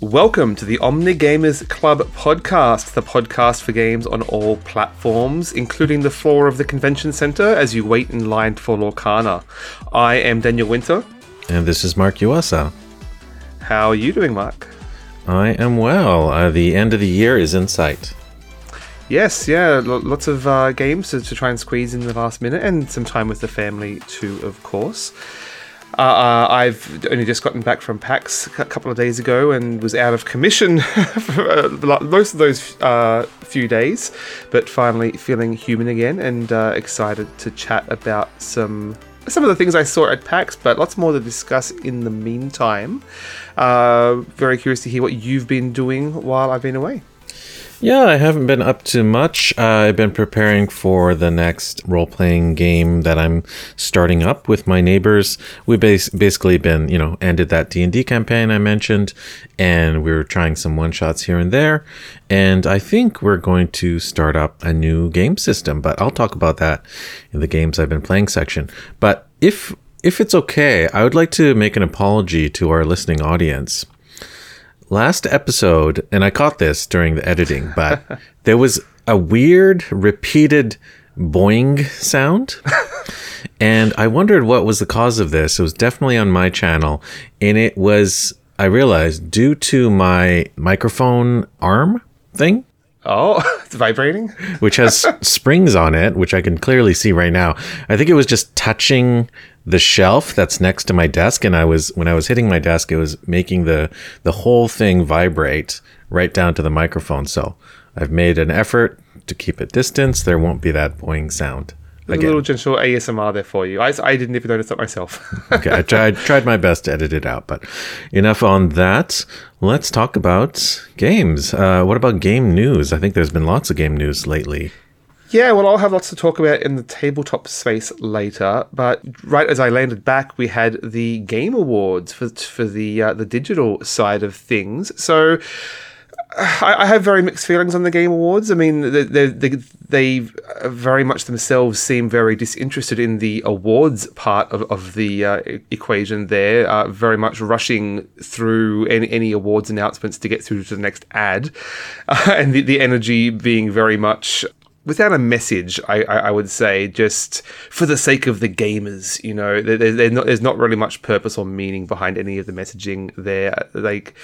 Welcome to the Omni Gamers Club podcast, the podcast for games on all platforms, including the floor of the convention center as you wait in line for Lorcana. I am Daniel Winter. And this is Mark Uasa. How are you doing, Mark? I am well. Uh, the end of the year is in sight. Yes, yeah, lots of uh, games to, to, try and squeeze in the last minute, and some time with the family too, of course. Uh, uh, I've only just gotten back from PAX a couple of days ago and was out of commission for uh, most of those uh, few days, but finally feeling human again and uh, excited to chat about some some of the things I saw at PAX, but lots more to discuss in the meantime. Uh, very curious to hear what you've been doing while I've been away. Yeah, I haven't been up to much. Uh, I've been preparing for the next role playing game that I'm starting up with my neighbors. We've bas- basically been, you know, ended that D and D campaign I mentioned, and we are trying some one shots here and there. And I think we're going to start up a new game system, but I'll talk about that in the games I've been playing section. But if if it's okay, I would like to make an apology to our listening audience last episode, and I caught this during the editing, but there was a weird repeated boing sound. and I wondered what was the cause of this. It was definitely on my channel, and it was, I realized, due to my microphone arm thing. Oh, it's vibrating? which has springs on it, which I can clearly see right now. I think it was just touching the shelf that's next to my desk and I was when I was hitting my desk it was making the the whole thing vibrate right down to the microphone so I've made an effort to keep it distance there won't be that boing sound Again. a little gentle ASMR there for you. I, I didn't even notice that myself. okay, I tried tried my best to edit it out, but enough on that. Let's talk about games. Uh, what about game news? I think there's been lots of game news lately. Yeah, well, I'll have lots to talk about in the tabletop space later. But right as I landed back, we had the Game Awards for for the uh, the digital side of things. So. I, have very mixed feelings on the Game Awards. I mean, they, they, they, very much themselves seem very disinterested in the awards part of, of the uh, equation there, uh, very much rushing through any, any, awards announcements to get through to the next ad, uh, and the, the energy being very much without a message, I, I, I, would say, just for the sake of the gamers, you know, there, there, not, there's not really much purpose or meaning behind any of the messaging there. Like,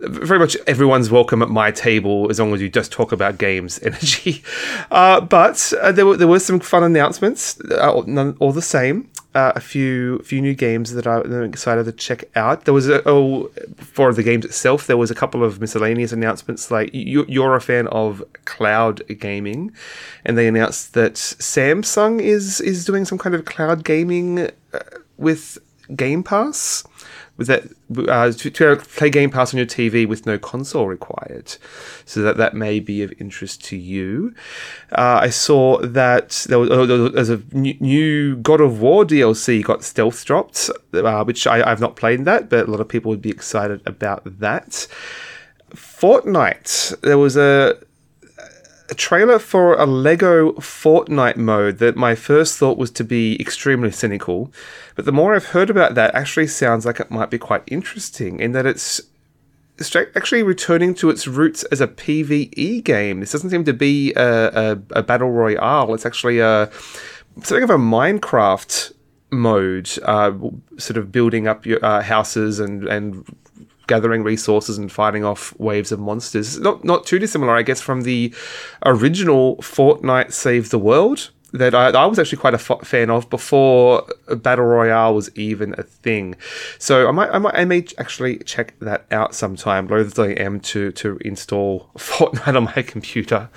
very much everyone's welcome at my table as long as you just talk about games energy. Uh, but uh, there, were, there were some fun announcements, uh, all the same uh, a few few new games that I'm excited to check out. There was a, oh for the games itself, there was a couple of miscellaneous announcements. Like you, you're a fan of cloud gaming, and they announced that Samsung is is doing some kind of cloud gaming uh, with Game Pass with that uh, to, to, play Game Pass on your TV with no console required, so that that may be of interest to you. Uh, I saw that there was, oh, was a new God of War DLC got stealth dropped, uh, which I, I've not played that, but a lot of people would be excited about that. Fortnite, there was a a trailer for a Lego Fortnite mode that my first thought was to be extremely cynical, but the more I've heard about that, actually sounds like it might be quite interesting in that it's actually returning to its roots as a PVE game. This doesn't seem to be a, a, a battle royale. It's actually a something of a Minecraft mode, uh, sort of building up your uh, houses and and gathering resources and fighting off waves of monsters. Not not too dissimilar, I guess, from the original Fortnite Save the World that I, I was actually quite a f- fan of before battle royale was even a thing. So I might, I might, I may actually check that out sometime. Loath I am to to install Fortnite on my computer.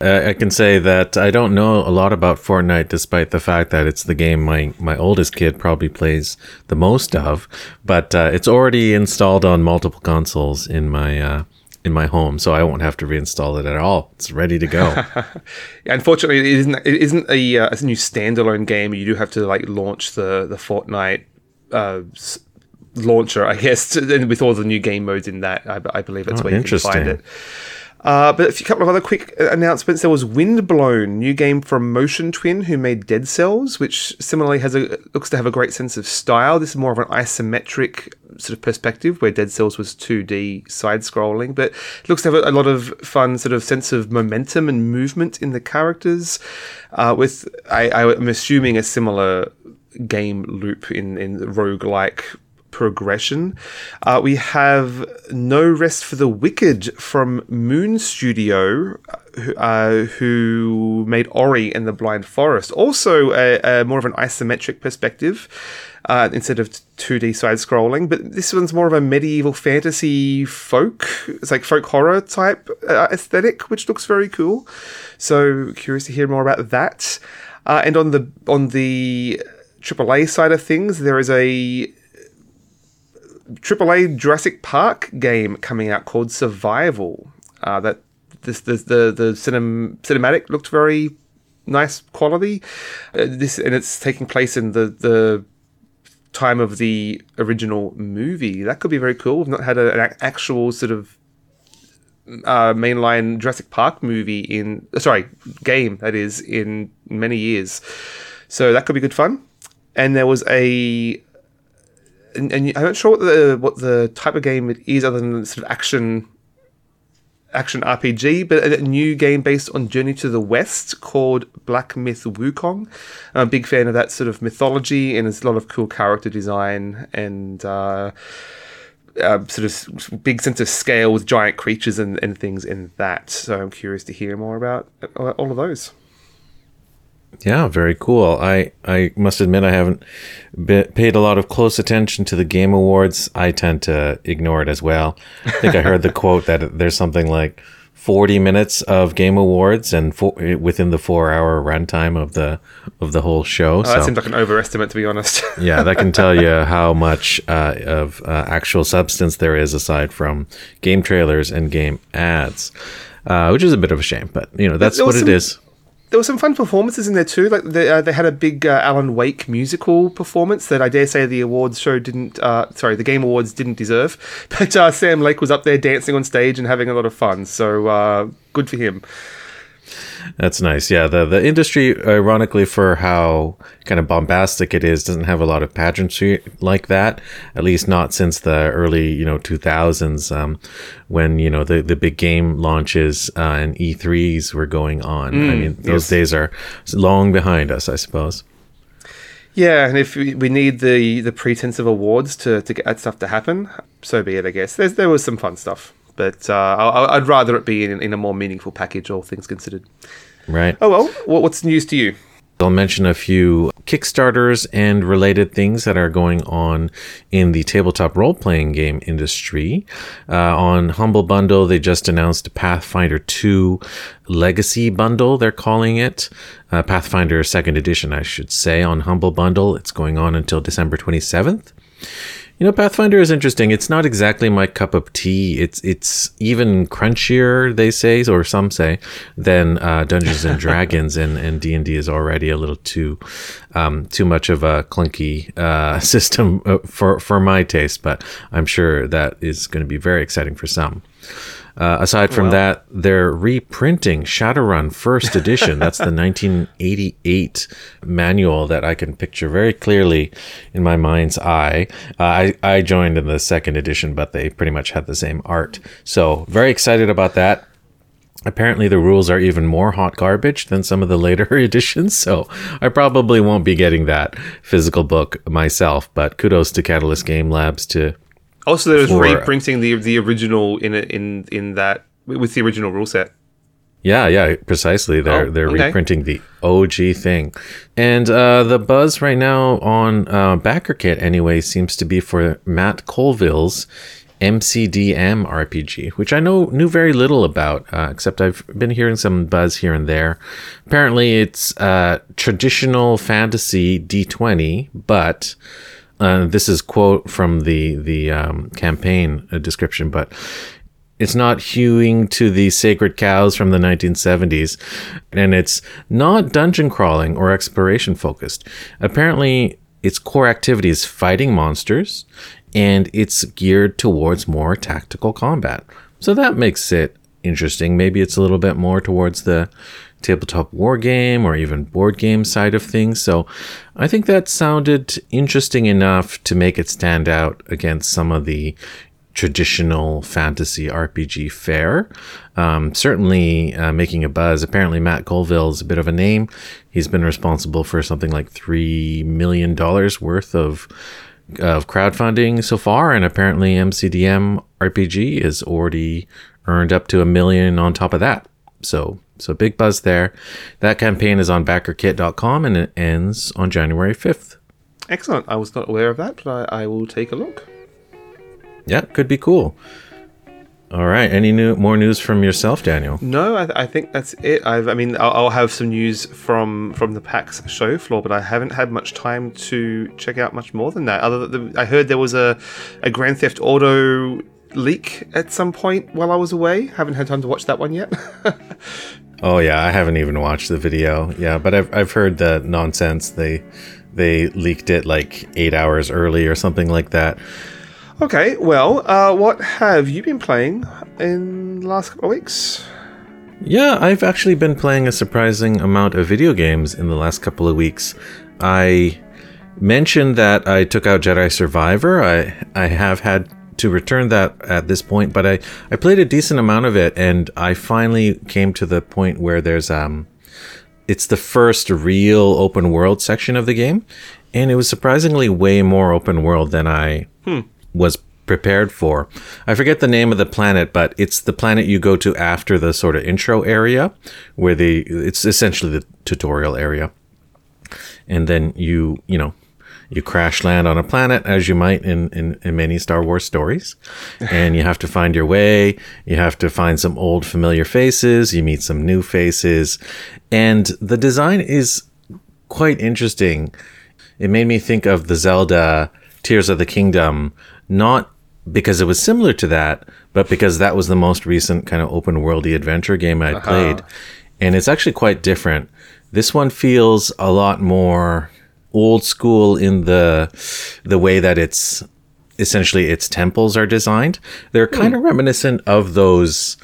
Uh, I can say that I don't know a lot about Fortnite, despite the fact that it's the game my, my oldest kid probably plays the most of. But uh, it's already installed on multiple consoles in my uh, in my home, so I won't have to reinstall it at all. It's ready to go. unfortunately, it isn't it isn't a, uh, a new standalone game. You do have to like launch the the Fortnite uh, launcher, I guess, to, and with all the new game modes in that. I, I believe that's oh, where you can find it. Uh, but a couple of other quick uh, announcements. There was Windblown, new game from Motion Twin, who made Dead Cells, which similarly has a looks to have a great sense of style. This is more of an isometric sort of perspective, where Dead Cells was 2D side scrolling, but it looks to have a, a, lot of fun sort of sense of momentum and movement in the characters. Uh, with I, I'm assuming a similar game loop in in rogue-like progression. Uh, we have No Rest for the Wicked from Moon Studio, uh, who made Ori and the Blind Forest. Also, a, a more of an isometric perspective. Uh, instead of 2D side scrolling, but this one's more of a medieval fantasy folk, it's like folk horror type uh, aesthetic, which looks very cool. So curious to hear more about that. Uh, and on the on the AAA side of things, there is a AAA Jurassic Park game coming out called Survival. Uh, that this, this the the cinem, cinematic looked very nice quality. Uh, this and it's taking place in the the time of the original movie. That could be very cool. We've not had a, an actual sort of uh, mainline Jurassic Park movie in sorry game that is in many years. So that could be good fun. And there was a and, and I'm not sure what the what the type of game it is, other than sort of action action RPG, but a new game based on Journey to the West called Black Myth Wukong. I'm a big fan of that sort of mythology, and there's a lot of cool character design and. Uh, uh, sort of big sense of scale with giant creatures and, and things in that. So I'm curious to hear more about all of those. Yeah, very cool. I, I must admit I haven't be, paid a lot of close attention to the Game Awards. I tend to ignore it as well. I think I heard the quote that there's something like 40 minutes of Game Awards and four, within the four hour runtime of the of the whole show. Oh, so, that seems like an overestimate, to be honest. yeah, that can tell you how much uh, of uh, actual substance there is aside from game trailers and game ads, uh, which is a bit of a shame. But you know that's what some- it is there were some fun performances in there too. Like they, uh, they had a big uh, Alan Wake musical performance that I dare say the awards show didn't. Uh, sorry, the Game Awards didn't deserve. But uh, Sam Lake was up there dancing on stage and having a lot of fun. So uh, good for him. That's nice. Yeah, the the industry, ironically, for how kind of bombastic it is, doesn't have a lot of pageantry like that. At least not since the early, you know, two thousands, um, when you know the the big game launches uh, and E threes were going on. Mm, I mean, those yes. days are long behind us, I suppose. Yeah, and if we need the the pretense of awards to to get that stuff to happen, so be it. I guess There's, there was some fun stuff but uh, I, would rather it be in, in, a more meaningful package, all things considered. Right. Oh well, what's news to you? I'll mention a few Kickstarters and related things that are going on in the tabletop role playing game industry. Uh, on Humble Bundle, they just announced a Pathfinder 2 Legacy Bundle, they're calling it. Uh, Pathfinder 2nd Edition, I should say, on Humble Bundle. It's going on until December 27th. You know, Pathfinder is interesting. It's not exactly my cup of tea. It's it's even crunchier, they say, or some say, than uh, Dungeons and Dragons, and and D and D is already a little too um, too much of a clunky uh, system uh, for for my taste. But I'm sure that is going to be very exciting for some. Uh, aside from well. that, they're reprinting Shadowrun First Edition. That's the 1988 manual that I can picture very clearly in my mind's eye. Uh, I, I joined in the second edition, but they pretty much had the same art. So, very excited about that. Apparently, the rules are even more hot garbage than some of the later editions, so I probably won't be getting that physical book myself. But kudos to Catalyst Game Labs to also, there was for, reprinting the the original in in in that with the original rule set. Yeah, yeah, precisely. They're oh, they're okay. reprinting the OG thing, and uh, the buzz right now on uh, BackerKit anyway seems to be for Matt Colville's MCDM RPG, which I know knew very little about, uh, except I've been hearing some buzz here and there. Apparently, it's uh, traditional fantasy D20, but uh, this is quote from the the um, campaign uh, description, but it's not hewing to the sacred cows from the 1970s, and it's not dungeon crawling or exploration focused. Apparently, its core activity is fighting monsters, and it's geared towards more tactical combat. So that makes it interesting. Maybe it's a little bit more towards the tabletop war game or even board game side of things. So I think that sounded interesting enough to make it stand out against some of the traditional fantasy RPG fare. Um, certainly uh, making a buzz. Apparently, Matt Colville is a bit of a name. He's been responsible for something like $3 million worth of of crowdfunding so far, and apparently MCDM RPG is already earned up to a million on top of that. So so big buzz there. That campaign is on backerkit.com and it ends on January 5th. Excellent. I was not aware of that, but I, I will take a look. Yeah, could be cool. All right. Any new more news from yourself, Daniel? No, I, I think that's it. I've, I mean, I'll, I'll, have some news from from the PAX show floor, but I haven't had much time to check out much more than that. Other than I heard there was a a Grand Theft Auto leak at some point while I was away. Haven't had time to watch that one yet. oh yeah, I haven't even watched the video. Yeah, but I've I've heard the nonsense. They they leaked it like eight hours early or something like that. Okay, well, uh, what have you been playing in the last couple of weeks? Yeah, I've actually been playing a surprising amount of video games in the last couple of weeks. I mentioned that I took out Jedi Survivor. I I have had to return that at this point, but I, I played a decent amount of it and I finally came to the point where there's um it's the first real open world section of the game and it was surprisingly way more open world than I hmm. was prepared for. I forget the name of the planet, but it's the planet you go to after the sort of intro area where the it's essentially the tutorial area. And then you, you know, you crash land on a planet as you might in, in, in many Star Wars stories. And you have to find your way. You have to find some old familiar faces. You meet some new faces. And the design is quite interesting. It made me think of the Zelda Tears of the Kingdom, not because it was similar to that, but because that was the most recent kind of open worldy adventure game I'd uh-huh. played. And it's actually quite different. This one feels a lot more old school in the the way that it's essentially its temples are designed. They're kind hmm. of reminiscent of those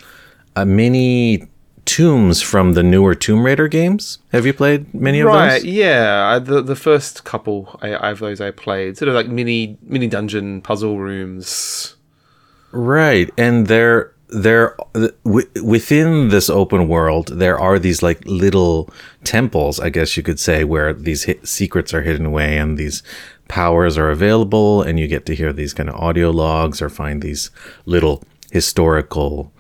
uh, mini tombs from the newer Tomb Raider games. Have you played many of right, those? Right, yeah. The the first couple I, of those I played, sort of like mini mini dungeon puzzle rooms. Right, and they're there within this open world there are these like little temples i guess you could say where these secrets are hidden away and these powers are available and you get to hear these kind of audio logs or find these little historical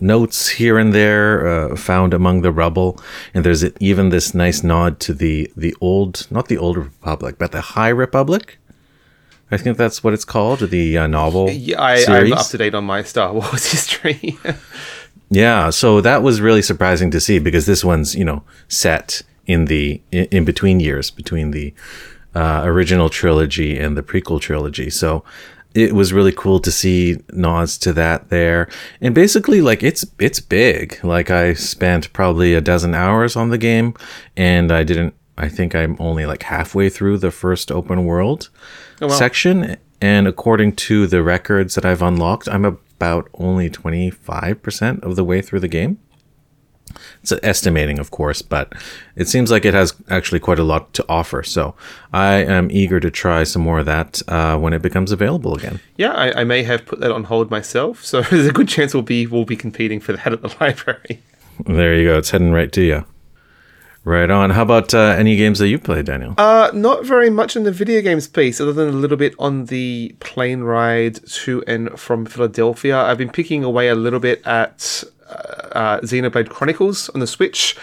notes here and there uh, found among the rubble. And there's even this nice nod to the the old not the old republic but the high republic I think that's what it's called, the uh, novel. Yeah, I. I'm up to date on my Star Wars history. yeah, so that was really surprising to see because this one's you know set in the in, in between years between the uh, original trilogy and the prequel trilogy. So it was really cool to see nods to that there. And basically like it's it's big. Like I spent probably a dozen hours on the game and I didn't I think I'm only like halfway through the first open world oh, wow. section. And according to the records that I've unlocked, I'm about only 25% of the way through the game. It's estimating, of course, but it seems like it has actually quite a lot to offer. So I am eager to try some more of that uh, when it becomes available again. Yeah, I, I, may have put that on hold myself, so there's a good chance we'll be we'll be competing for that at the library. There you go. It's heading right to you. Right on. How about uh, any games that you play, Daniel? Uh, not very much in the video games piece, other than a little bit on the plane ride to and from Philadelphia. I've been picking away a little bit at uh, uh Xenoblade Chronicles on the Switch.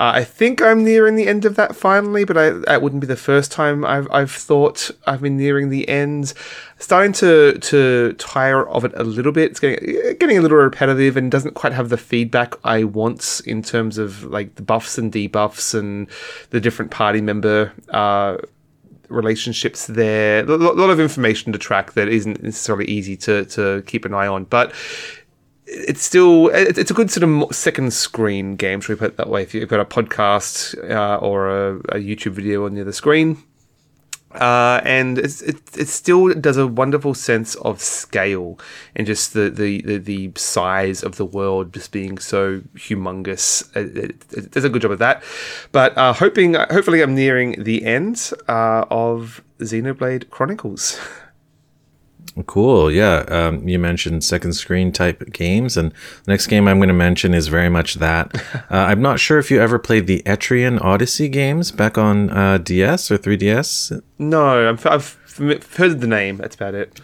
Uh, I think I'm nearing the end of that finally, but I, that wouldn't be the first time I've, I've thought I've been nearing the end. Starting to to tire of it a little bit. It's getting getting a little repetitive and doesn't quite have the feedback I want in terms of like the buffs and debuffs and the different party member uh, relationships there. A lot of information to track that isn't necessarily easy to to keep an eye on, but it's still it's a good sort of second screen game. Should we put it that way? If you've got a podcast uh, or a, a, YouTube video on the other screen, Uh, and it, it still does a wonderful sense of scale and just the, the, the, the size of the world just being so humongous. It, it, it does a good job of that. But uh, hoping, hopefully, I'm nearing the end uh, of Xenoblade Chronicles. Cool. Yeah. Um, you mentioned second screen type games, and the next game I'm going to mention is very much that. Uh, I'm not sure if you ever played the Etrian Odyssey games back on uh, DS or 3DS. No, I'm, I've heard the name. That's about it.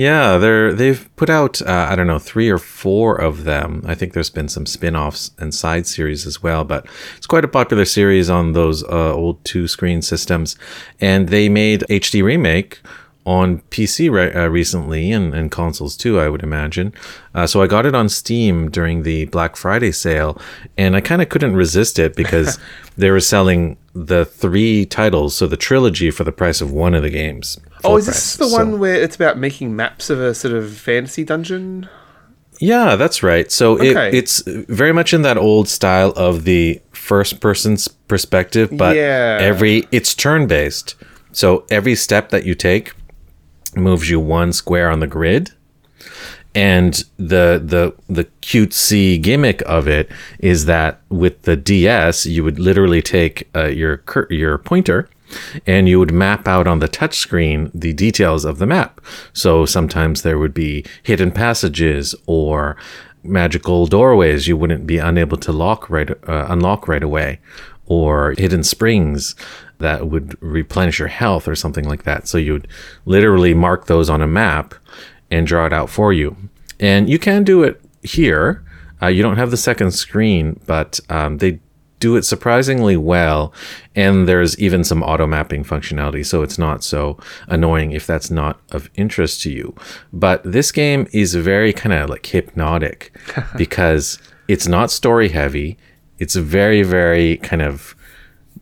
Yeah, they're they've put out uh, I don't know three or four of them. I think there's been some spin-offs and side series as well, but it's quite a popular series on those uh, old two screen systems. And they made HD remake on PC re- uh, recently and, and consoles too, I would imagine. Uh, so I got it on Steam during the Black Friday sale, and I kind of couldn't resist it because they were selling the three titles, so the trilogy, for the price of one of the games. Oh, is this price. the one where it's about making maps of a sort of fantasy dungeon? Yeah, that's right. So okay. it, it's very much in that old style of the first person's perspective, but yeah. every it's turn based. So every step that you take moves you one square on the grid and the the the cutesy gimmick of it is that with the DS you would literally take uh, your your pointer and you would map out on the touchscreen the details of the map. So sometimes there would be hidden passages or magical doorways you wouldn't be unable to lock right uh, unlock right away or hidden springs that would replenish your health or something like that. So you would literally mark those on a map and draw it out for you. And you can do it here. Uh, you don't have the second screen, but um, they do it surprisingly well. And there's even some auto mapping functionality, so it's not so annoying if that's not of interest to you. But this game is very kind of like hypnotic because it's not story heavy. It's very, very kind of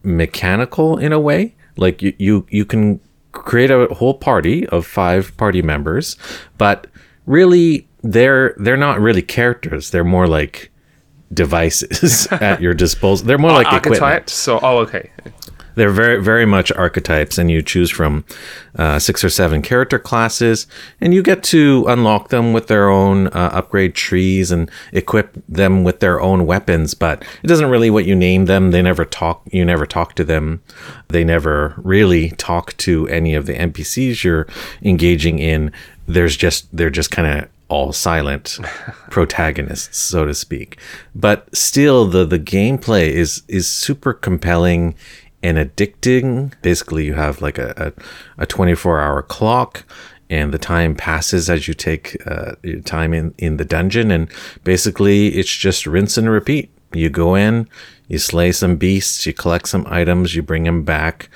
mechanical in a way. Like you, you, you can create a whole party of five party members, but really they're they're not really characters. They're more like devices at your disposal. They're more like archetypes. Equipment. So, oh, okay. They're very, very much archetypes, and you choose from uh, six or seven character classes, and you get to unlock them with their own uh, upgrade trees and equip them with their own weapons. But it doesn't really what you name them. They never talk. You never talk to them. They never really talk to any of the NPCs you're engaging in. There's just they're just kind of all silent protagonists, so to speak. But still, the the gameplay is is super compelling and addicting. Basically, you have like a, a, a 24 hour clock and the time passes as you take uh, your time in, in the dungeon. And basically, it's just rinse and repeat. You go in, you slay some beasts, you collect some items, you bring them back,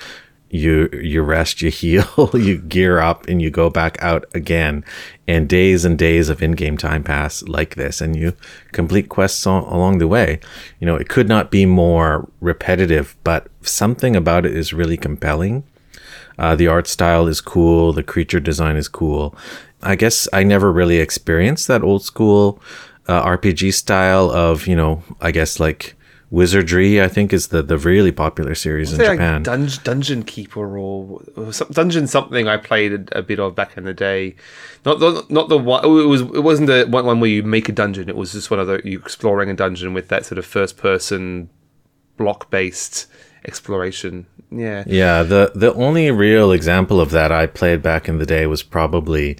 you you rest, you heal, you gear up, and you go back out again. And days and days of in-game time pass like this, and you complete quests along the way. You know, it could not be more repetitive, but something about it is really compelling. Uh, the art style is cool. The creature design is cool. I guess I never really experienced that old school uh, RPG style of, you know, I guess like Wizardry, I think, is the, the really popular series in Japan. Like Dungeon, Dungeon Keeper or, or some, Dungeon something I played a, a, bit of back in the day. Not the not the one. Oh, it was it wasn't the one, one where you make a dungeon. It was just one of the you exploring a dungeon with that sort of first person block based exploration. Yeah, yeah. The the only real example of that I played back in the day was probably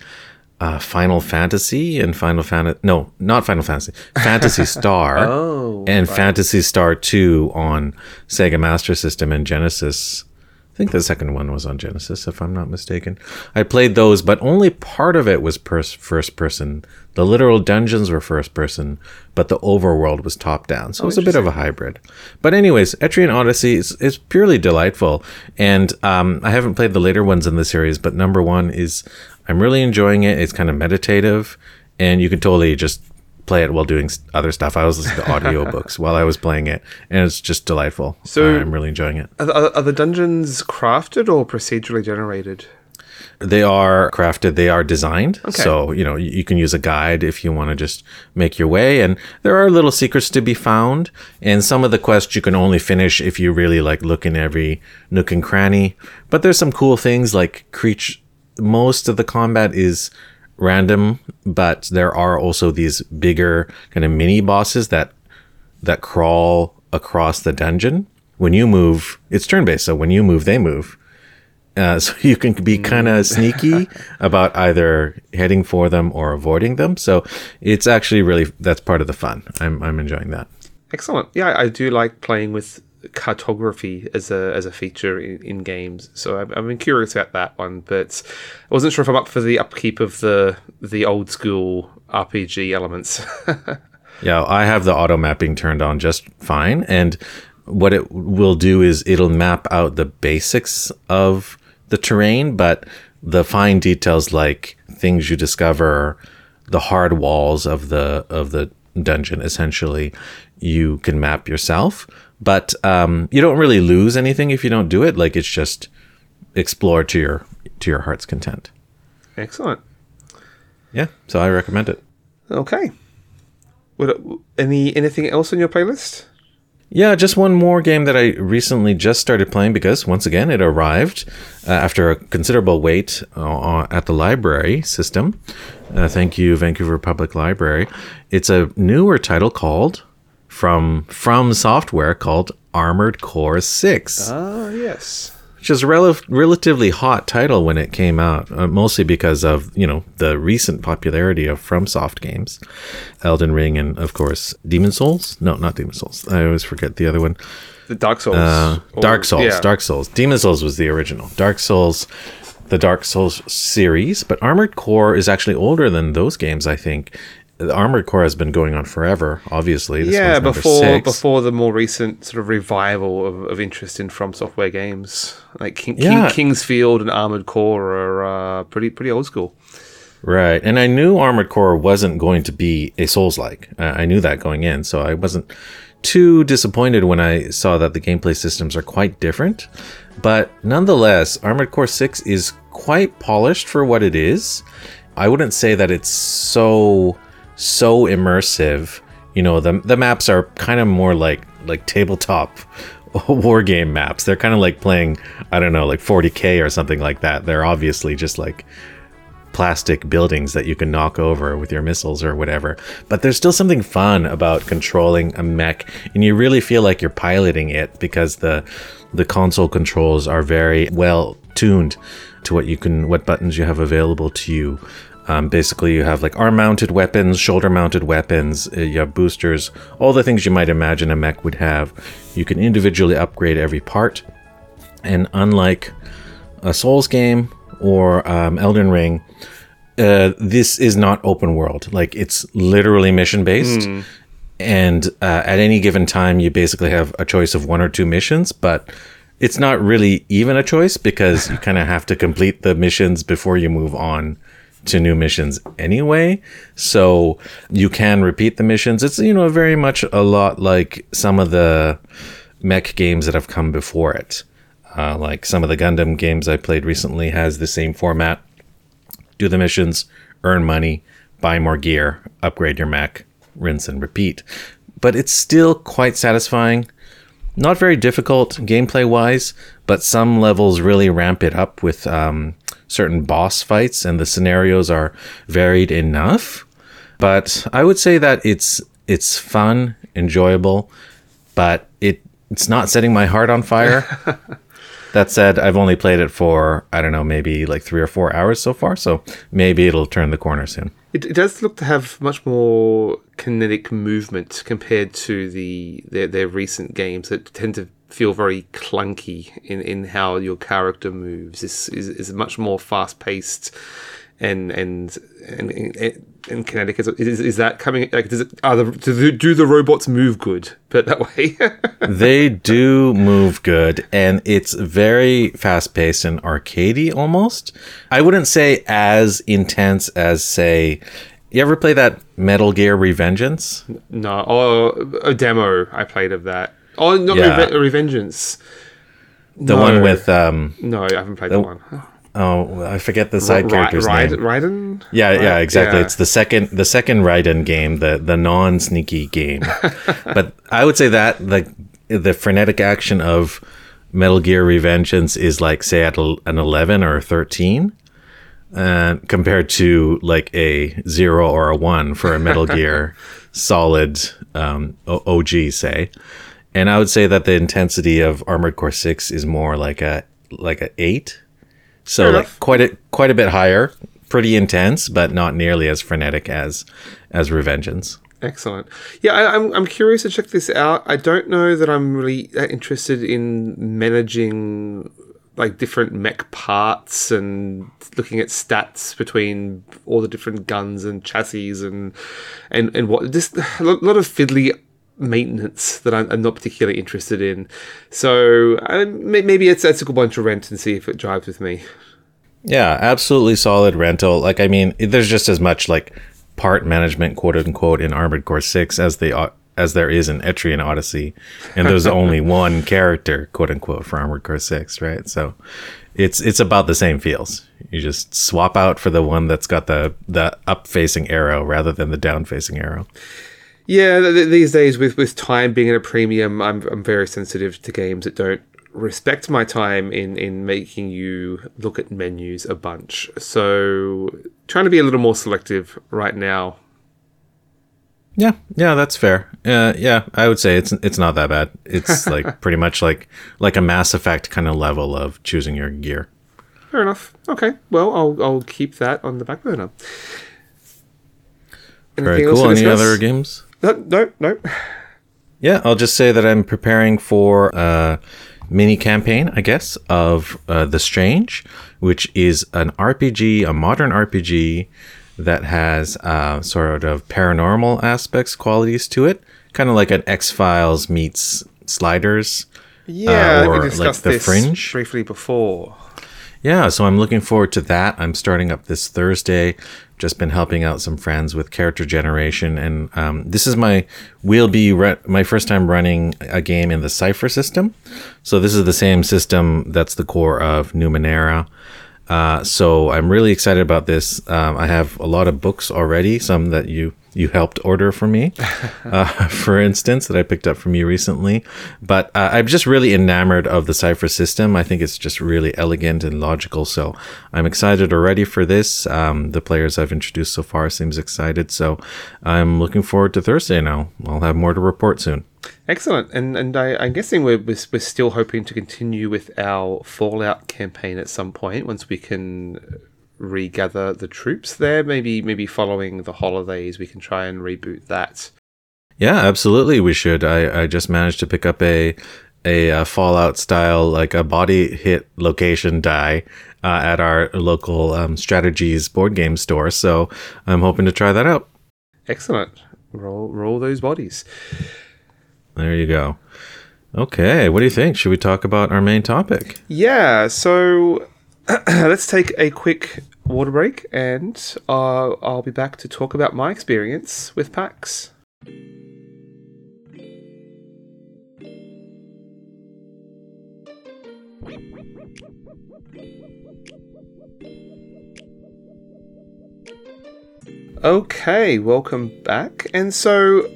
uh, Final Fantasy and Final Fantasy. No, not Final Fantasy. Fantasy Star. oh, and. Phantasy Star Two on Sega Master System and Genesis. I think the second one was on Genesis, if I'm not mistaken. I played those, but only part of it was pers- first person. The literal dungeons were first person, but the overworld was top down. So oh, it was a bit of a hybrid. But anyways, Etrian Odyssey is, is purely delightful. And um, I haven't played the later ones in the series, but number one is I'm really enjoying it. It's kind of meditative, and you can totally just play it while doing other stuff. I was listening to audiobooks while I was playing it, and it's just delightful. So uh, I'm really enjoying it. Are, are, the dungeons crafted or procedurally generated? they are crafted, they are designed. So, you know, you you can use a guide if you want to just make your way. And there are little secrets to be found. And some of the quests you can only finish if you really like look in every nook and cranny. But there's some cool things like creature. Most of the combat is random, but there are also these bigger kind of mini bosses that that crawl across the dungeon. When you move, it's turn based. So when you move, they move. Uh, so you can be kind of sneaky about either heading for them or avoiding them. So it's actually really that's part of the fun. I'm I'm enjoying that. Excellent. Yeah, I do like playing with cartography as a as a feature in, in games. So I've, I've been curious about that one, but I wasn't sure if I'm up for the upkeep of the the old school RPG elements. Yeah, I have the auto mapping turned on just fine. And what it will do is it'll map out the basics of the terrain, but the fine details like things you discover, the hard walls of the of the dungeon essentially you can map yourself. But um, you don't really lose anything if you don't do it. Like it's just explore to your to your heart's content. Excellent. Yeah, so I recommend it. Okay. What any anything else on your playlist? Yeah, just one more game that I recently just started playing because once again it arrived uh, after a considerable wait uh, at the library system. Uh, thank you, Vancouver Public Library. It's a newer title called from From Software called Armored Core Six Ah, yes. which is a rel- relatively hot title when it came out, uh, mostly because of you know the recent popularity of FromSoft games, Elden Ring, and of course Demon Souls. No, not Demon Souls. I always forget the other one. The Dark Souls. Uh, Or- Dark Souls. yeah. Dark Souls. Demon Souls was the original. Dark Souls, the Dark Souls series, but Armored Core is actually older than those games. I think. The Armored Core has been going on forever. Obviously, This yeah, before six. before the more recent sort of revival of, of interest in From Software games, like King, Yeah. King, King's Field and Armored Core are uh, pretty pretty old school. Right. And I knew Armored Core wasn't going to be a Souls like. Uh, I knew that going in. So I wasn't too disappointed when I saw that the gameplay systems are quite different. But nonetheless, Armored Core 6 is quite polished for what it is. I wouldn't say that it's so so immersive. You know, the the maps are kind of more like like tabletop war game maps. They're kind of like playing, I don't know, like 40k or something like that. They're obviously just like plastic buildings that you can knock over with your missiles or whatever. But there's still something fun about controlling a mech, and you really feel like you're piloting it because the the console controls are very well tuned to what you can, what buttons you have available to you. Um, basically, you have like arm-mounted weapons, shoulder-mounted weapons. Uh, you have boosters, all the things you might imagine a mech would have. You can individually upgrade every part, and unlike a Souls game or um, Elden Ring, uh, this is not open world. Like it's literally mission based, and uh, at any given time, you basically have a choice of one or two missions. But it's not really even a choice because you kind of have to complete the missions before you move on to new missions anyway. So you can repeat the missions. It's you know very much a lot like some of the mech games that have come before it. Uh, like some of the Gundam games I played recently has the same format. Do the missions, earn money, buy more gear, upgrade your mech, rinse and repeat. But it's still quite satisfying. Not very difficult gameplay wise, but some levels really ramp it up with um, certain boss fights, and the scenarios are varied enough. But I would say that it's it's fun, enjoyable, but it it's not setting my heart on fire. that said, I've only played it for I don't know, maybe like three or four hours so far, so maybe it'll turn the corner soon. It, it does look to have much more kinetic movement compared to the their, their recent games that tend to feel very clunky in, in how your character moves. This is, is much more fast paced and and and, and, and kinetic. Is, is, is that coming? Like, does it, are the, do, the, do the robots move good? Put that way. they do move good and it's very fast paced and arcadey almost. I wouldn't say as intense as say you ever play that Metal Gear Revengeance? no, oh, a demo I played of that. Oh, not Yeah. Reve- Revengeance. The No. one with um No, I haven't played that one. oh, I forget the side Ri- character's Raiden? name. Raiden? Yeah, yeah, exactly. Yeah. It's the second the second Raiden game, the the non sneaky game. but I would say that the the frenetic action of Metal Gear Revengeance is like say at an eleven or a thirteen, uh, compared to like a zero or a one for a Metal Gear Solid um, OG, say. And I would say that the intensity of Armored Core Six is more like a like a eight. So Fair like enough. quite a quite a bit higher, pretty intense, but not nearly as frenetic as as Revengeance. Excellent. Yeah, I, I'm, I'm curious to check this out. I don't know that I'm really that interested in managing like different mech parts and looking at stats between all the different guns and chassis and and and what just a lot of fiddly maintenance that I'm, I'm not particularly interested in. So may- maybe it's that's a good one to rent and see if it drives with me. Yeah, absolutely solid rental. Like I mean, there's just as much like part management, quote unquote, in Armored Core Six as they. As there is in Etrian Odyssey, and there's only one character, quote unquote, for Armored Core Six, right? So, it's it's about the same feels. You just swap out for the one that's got the the up facing arrow rather than the down facing arrow. Yeah, th- th- these days with with time being at a premium, I'm I'm very sensitive to games that don't respect my time in in making you look at menus a bunch. So trying to be a little more selective right now. Yeah, yeah, that's fair. Uh, yeah, I would say it's it's not that bad. It's like pretty much like like a Mass Effect kind of level of choosing your gear. Fair enough. Okay. Well, I'll I'll keep that on the back burner. Very Anything else cool. Any other games? No, no, no. Yeah, I'll just say that I'm preparing for a mini campaign, I guess, of uh, The Strange, which is an RPG, a modern RPG that has uh, sort of paranormal aspects, qualities to it, kind of like an X Files meets Sliders. Yeah, Uh, we or, like, The this Fringe? briefly before. Yeah, so I'm looking forward to that. I'm starting up this Thursday. Just been helping out some friends with character generation, and um, this is my will be re- my first time running a game in the Cipher system. So this is the same system that's the core of Numenera. Uh, so I'm really excited about this. Um, I have a lot of books already, some that you you helped order for me, uh, for instance, that I picked up from you recently. But uh, I'm just really enamored of the Cipher system. I think it's just really elegant and logical. So I'm excited already for this. Um, the players I've introduced so far seems excited. So I'm looking forward to Thursday now. I'll have more to report soon. Excellent, and and I, I'm guessing we're, we're we're still hoping to continue with our Fallout campaign at some point once we can regather the troops there. Maybe maybe following the holidays, we can try and reboot that. Yeah, absolutely. We should. I, I just managed to pick up a a, uh Fallout style like a body hit location die uh, at our local um, strategies board game store. So I'm hoping to try that out. Excellent. Roll roll those bodies. There you go. Okay, what do you think? Should we talk about our main topic? Yeah. So let's take a quick water break, and uh, I'll be back to talk about my experience with PAX. Okay, welcome back. And so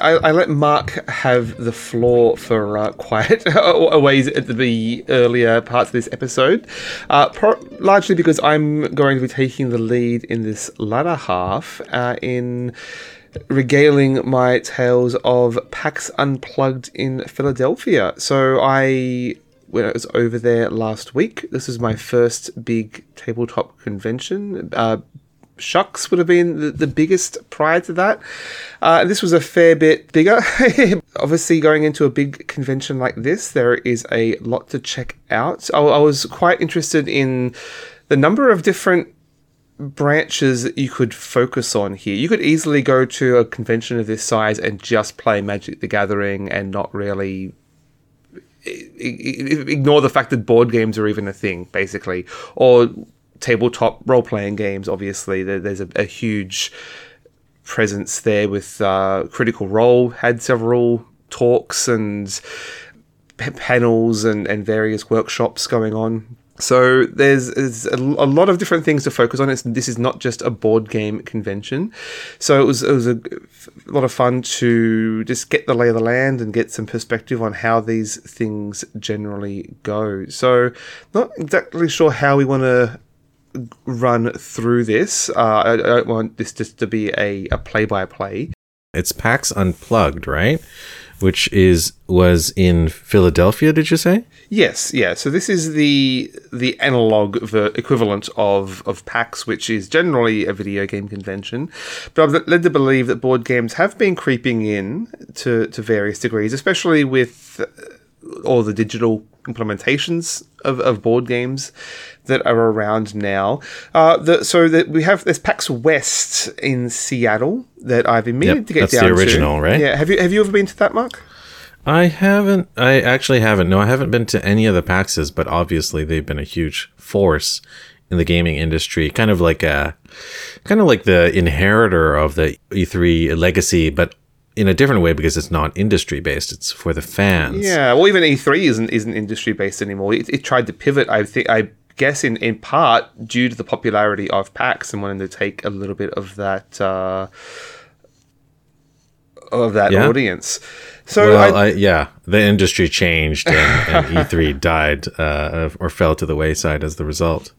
I, I let Mark have the floor for uh, quite a ways at the earlier parts of this episode, uh, pro- largely because I'm going to be taking the lead in this latter half uh, in regaling my tales of PAX Unplugged in Philadelphia. So I when I was over there last week. This is my first big tabletop convention. Uh, SHUX would have been the, the biggest prior to that. Uh, this was a fair bit bigger. Obviously, going into a big convention like this, there is a lot to check out. I, I was quite interested in the number of different branches that you could focus on here. You could easily go to a convention of this size and just play Magic the Gathering and not really ignore the fact that board games are even a thing, basically, or tabletop role playing games. Obviously, there's a, a huge presence there with uh, Critical Role had several talks and p- panels and, and various workshops going on. So there's, there's a, a, lot of different things to focus on. It's, this is not just a board game convention, so it was it was a, a lot of fun to just get the lay of the land and get some perspective on how these things generally go. So not exactly sure how we want to run through this. Uh, I, I, don't want this just to be a, a play-by-play. It's PAX Unplugged, right? Which is was in Philadelphia. Did you say? Yes, yeah. So this is the the analog the equivalent of of PAX, which is generally a video game convention. But I'm led to believe that board games have been creeping in to to various degrees, especially with all the digital implementations of, of board games that are around now. Uh, the, so that we have there's PAX West in Seattle that I've been meaning yep, to get that's down the original, to. right? Yeah. Have you have you ever been to that, Mark? I haven't. I actually haven't. No, I haven't been to any of the PAXs, but obviously they've been a huge force in the gaming industry. Kind of like a, kind of like the inheritor of the E3 legacy, but in a different way because it's not industry based. It's for the fans. Yeah, well, even E3 isn't isn't industry based anymore. It, it, tried to pivot. I think I guess in in part due to the popularity of PAX and wanting to take a little bit of that. Uh, of that yeah. audience. So well, I, I, yeah, the industry changed and, and E3 died uh, or fell to the wayside as the result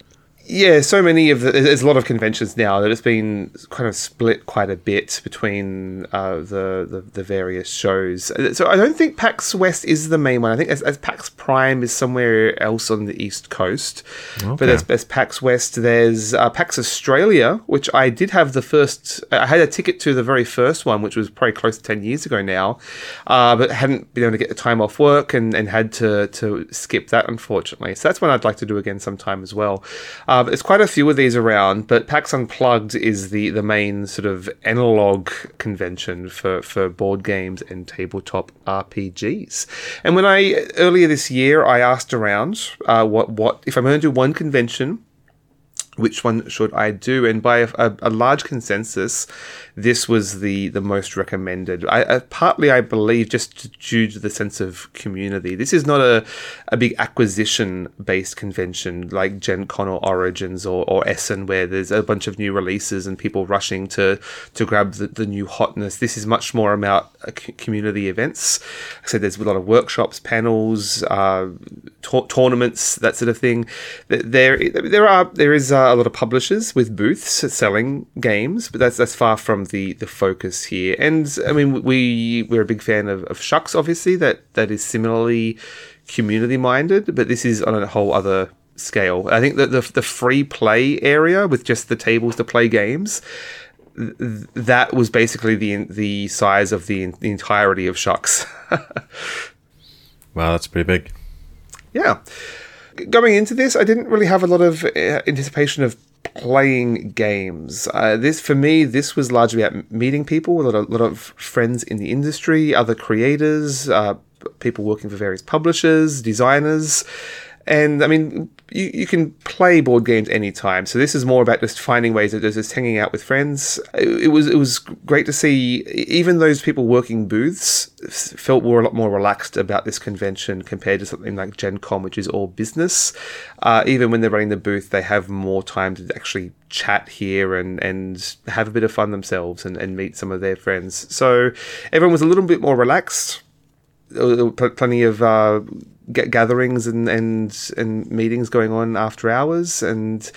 yeah, so many of the, there's a lot of conventions now that it's been kind of split quite a bit between uh, the, the, the various shows. So I don't think PAX West is the main one. I think as, as PAX Prime is somewhere else on the east coast. Okay. But as, as PAX West, there's uh, PAX Australia, which I did have the first. I had a ticket to the very first one, which was probably close to ten years ago now, uh, but hadn't been able to get the time off work and, and had to to skip that unfortunately. So that's one I'd like to do again sometime as well. Uh, there's quite a few of these around, but PAX Unplugged is the, the main sort of analog convention for, for board games and tabletop RPGs. And when I earlier this year I asked around uh, what what if I'm going to do one convention which one should I do? And by a, a, a large consensus, this was the, the most recommended. I, uh, partly, I believe, just due to the sense of community. This is not a, a big acquisition based convention like Gen Con or Origins or, or Essen, where there's a bunch of new releases and people rushing to, to grab the, the new hotness. This is much more about uh, community events. I said there's a lot of workshops, panels, uh, ta- tournaments, that sort of thing. There, there are there is. Uh, a lot of publishers with booths selling games, but that's that's far from the the focus here. And I mean, we we're a big fan of, of SHUX, obviously that that is similarly community minded, but this is on a whole other scale. I think that the the free play area with just the tables to play games that was basically the the size of the, the entirety of SHUX. wow, that's pretty big. Yeah going into this, I didn't really have a lot of uh, anticipation of playing games. Uh, this for me, this was largely about meeting people, a lot of, lot of friends in the industry, other creators, uh, people working for various publishers, designers. And I mean, you, you can play board games anytime. So this is more about just finding ways of just hanging out with friends. It, it, was it was great to see even those people working booths felt were a lot more relaxed about this convention compared to something like Gen Con, which is all business. Uh, even when they're running the booth, they have more time to actually chat here and, and have a bit of fun themselves and, and meet some of their friends. So everyone was a little bit more relaxed. Plenty of uh, gatherings and, and and meetings going on after hours. And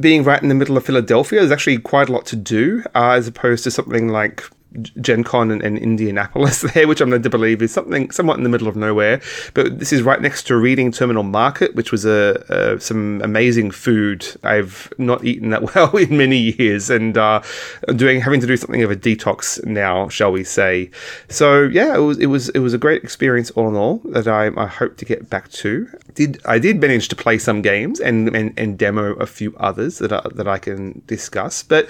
being right in the middle of Philadelphia there's actually quite a lot to do uh, as opposed to something like Gen Con and, and, Indianapolis there, which I'm led to believe is something somewhat in the middle of nowhere. But this is right next to Reading Terminal Market, which was a, a some amazing food I've not eaten that well in many years, and uh, doing having to do something of a detox now, shall we say? So yeah, it was it was it was a great experience all in all that I, I hope to get back to. Did I did manage to play some games and and, and demo a few others that I, that I can discuss, but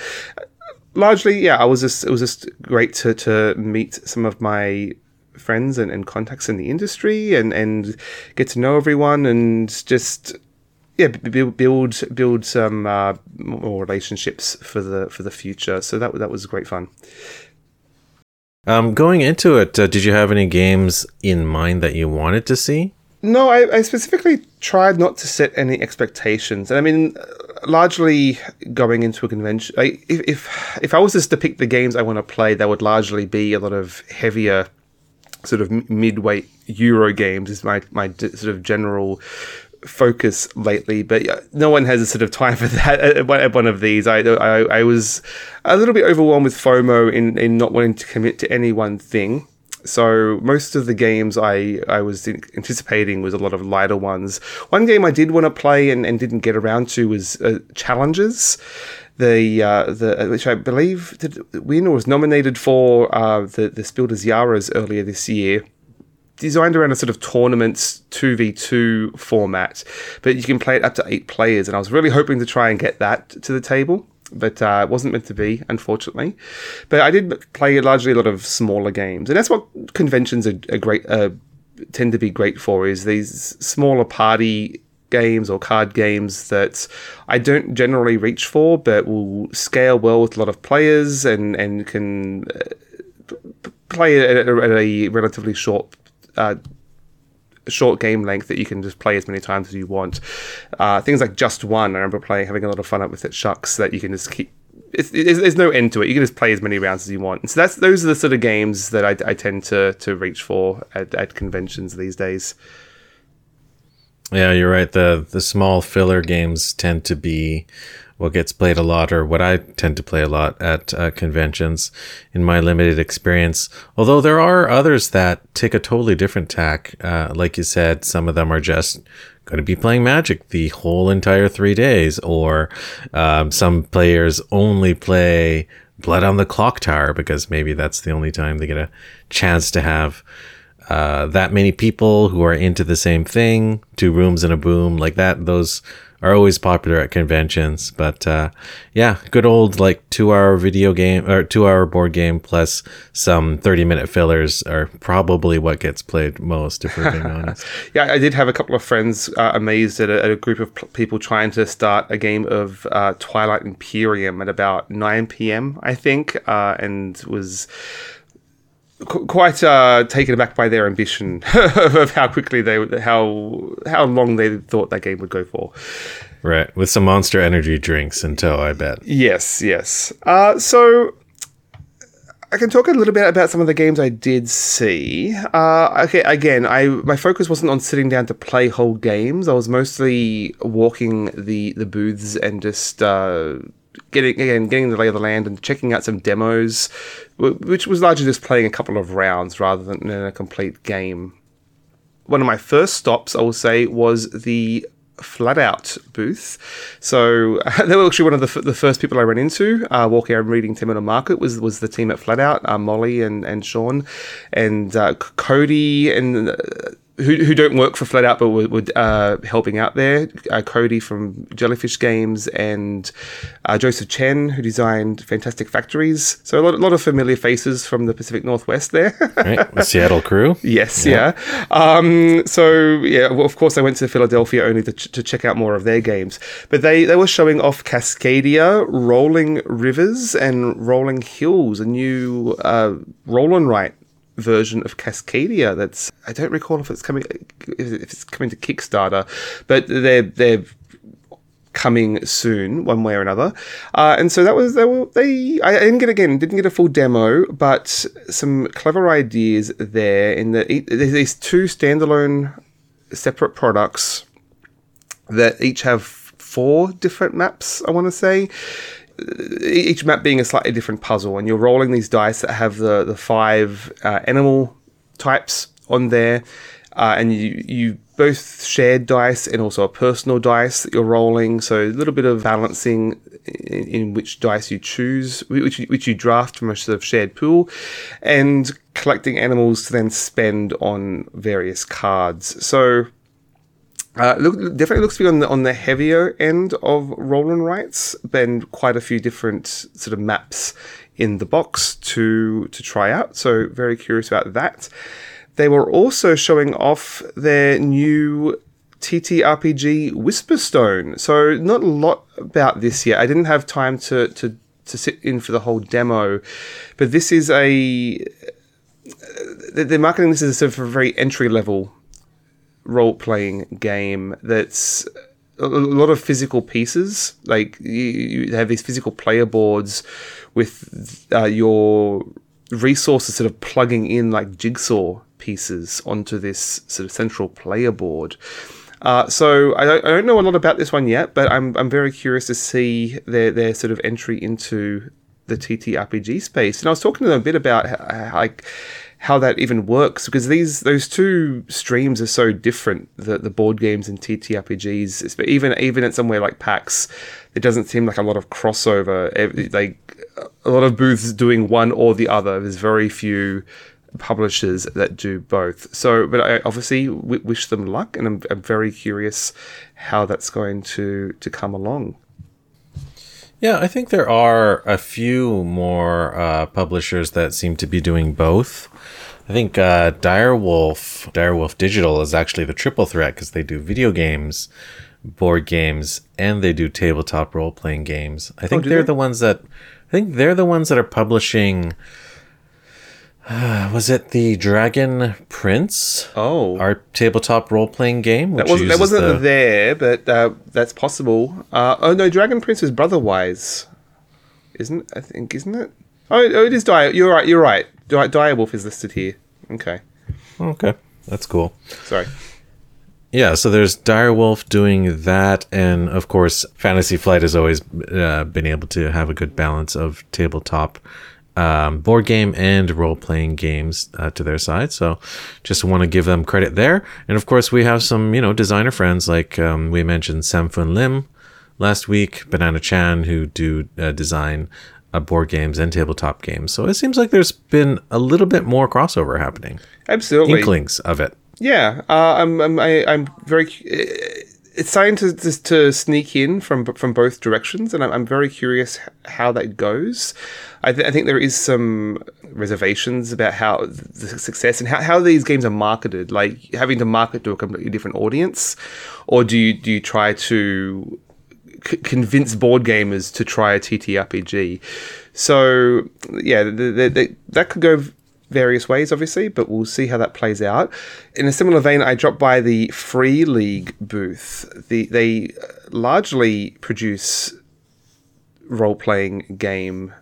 largely, yeah, I was just it was just great to to meet some of my friends and, and contacts in the industry and and get to know everyone and just yeah build build build some uh, more relationships for the for the future. So that that was great fun. Um, going into it, uh, did you have any games in mind that you wanted to see? No, I, I specifically tried not to set any expectations, and I mean, largely going into a convention. If, if if I was just to pick the games I want to play, that would largely be a lot of heavier, sort of midweight Euro games. Is my my sort of general focus lately, but no one has a sort of time for that at one of these. I, I, I was a little bit overwhelmed with FOMO in, in not wanting to commit to any one thing. So most of the games I, I was anticipating was a lot of lighter ones. One game I did want to play and, and didn't get around to was uh, Challengers. The, uh, the which I believe did win or was nominated for uh, the the Spiel des Jahres earlier this year designed around a sort of tournaments 2v2 format, but you can play it up to eight players. And I was really hoping to try and get that to the table but uh, it wasn't meant to be, unfortunately. But I did play largely a lot of smaller games, and that's what conventions are, are great. Uh, tend to be great for is these smaller party games or card games that I don't generally reach for, but will scale well with a lot of players and and can uh, play at a, at a relatively short uh, short game length that you can just play as many times as you want. Uh, things like Just One, I remember playing, having a lot of fun with it. Shucks, that you can just keep. It's, it's, there's no end to it. You can just play as many rounds as you want. So that's those are the sort of games that I, I tend to to reach for at, at conventions these days. Yeah, you're right. The the small filler games tend to be what gets played a lot or what I tend to play a lot at uh, conventions in my limited experience. Although there are others that take a totally different tack. Uh, like you said, some of them are just going to be playing Magic the whole entire three days, or um, some players only play Blood on the Clocktower because maybe that's the only time they get a chance to have. Uh, that many people who are into the same thing, two rooms and a boom, like that. Those are always popular at conventions. But uh, yeah, good old like two hour video game or two hour board game plus some 30 minute fillers are probably what gets played most, if we're being honest. yeah, I did have a couple of friends uh, amazed at a, at a, group of people trying to start a game of uh, Twilight Imperium at about 9 p.m., I think, uh, and was quite uh, taken aback by their ambition of how quickly they how how long they thought that game would go for. Right, with some Monster Energy drinks in tow, I bet. Yes, yes. Uh, so I can talk a little bit about some of the games I did see. Uh, okay, again, I my focus wasn't on sitting down to play whole games. I was mostly walking the the booths and just uh, getting again getting the lay of the land and checking out some demos, which was largely just playing a couple of rounds rather than a complete game. One of my first stops, I will say, was the Flat Out booth. So they were actually one of the, f- the first people I ran into uh, walking around reading Terminal Market was was the team at Flat Out, uh, Molly and, and Sean, and uh, Cody and uh, who, who don't work for Flat Out but were, were uh, helping out there. Uh, Cody from Jellyfish Games and uh, Joseph Chen, who designed Fantastic Factories. So a lot, a lot of familiar faces from the Pacific Northwest there. right, the Seattle crew. Yes, yeah. yeah. Um, so yeah, well, of course I went to Philadelphia only to, ch- to check out more of their games. But they, they were showing off Cascadia, Rolling Rivers, and Rolling Hills, a new uh, roll and write version of Cascadia. That's I don't recall if it's coming if it's coming to Kickstarter, but they're they're coming soon, one way or another. Uh, and so that was they, were, they I didn't get again didn't get a full demo, but some clever ideas there. In there's these two standalone separate products that each have four different maps. I want to say each map being a slightly different puzzle, and you're rolling these dice that have the the five uh, animal types on there, uh, and you you both shared dice and also a personal dice that you're rolling. So a little bit of balancing in, in which dice you choose, which which you draft from a sort of shared pool, and collecting animals to then spend on various cards. So uh, look, definitely looks to be on the on the heavier end of roll and writes, and quite a few different sort of maps in the box to to try out. So very curious about that. They were also showing off their new TTRPG Whisperstone. So not a lot about this yet. I didn't have time to to to sit in for the whole demo, but this is a they're marketing this as a sort of a very entry level role playing game that's a lot of physical pieces. Like you, you have these physical player boards with uh, your resources sort of plugging in like jigsaw pieces onto this sort of central player board. Uh, so I don't, I don't know a lot about this one yet, but I'm I'm very curious to see their their sort of entry into the TTRPG space. And I was talking to them a bit about how, like how that even works because these those two streams are so different the the board games and TTRPGs but even even at somewhere like PAX it doesn't seem like a lot of crossover. Like a lot of booths doing one or the other. There's very few publishers that do both. So but I obviously w- wish them luck and I'm, I'm very curious how that's going to to come along yeah, I think there are a few more uh, publishers that seem to be doing both. I think uh, Direwolf, Direwolf Digital is actually the triple threat because they do video games, board games, and they do tabletop role playing games. I think do they're they? the ones that I think they're the ones that are publishing. Was it the Dragon Prince? oh Our tabletop role playing game. that wasn't that wasn't the- there but uh, that's possible uh, oh no Dragon Prince is Brotherwise isn't I think isn't it oh, oh it is Dire you're right you're right Di- Direwolf is listed here okay Okay, that's cool. sorry Yeah, so there's Direwolf doing that, and of course, Fantasy Flight has always uh, been able to have a good balance of tabletop um, board game and role playing games uh, to their side. So, just want to give them credit there. And of course, we have some you know designer friends like um, we mentioned Sen-Foong Lim last week, Banana Chan, who do uh, design uh, board games and tabletop games. So it seems like there's been a little bit more crossover happening, absolutely inklings of it. Yeah, uh, I'm, I'm, I, I'm very. It's starting to, to to sneak in from from both directions, and I'm, I'm very curious how that goes. I, th- I think there is some reservations about how the success and how, how these games are marketed. Like having to market to a completely different audience, or do you do you try to c- convince board gamers to try a TTRPG. So yeah, the, the, the, that could go various ways, obviously, but we'll see how that plays out. In a similar vein, I dropped by the Free League booth. The, they uh, largely produce role playing game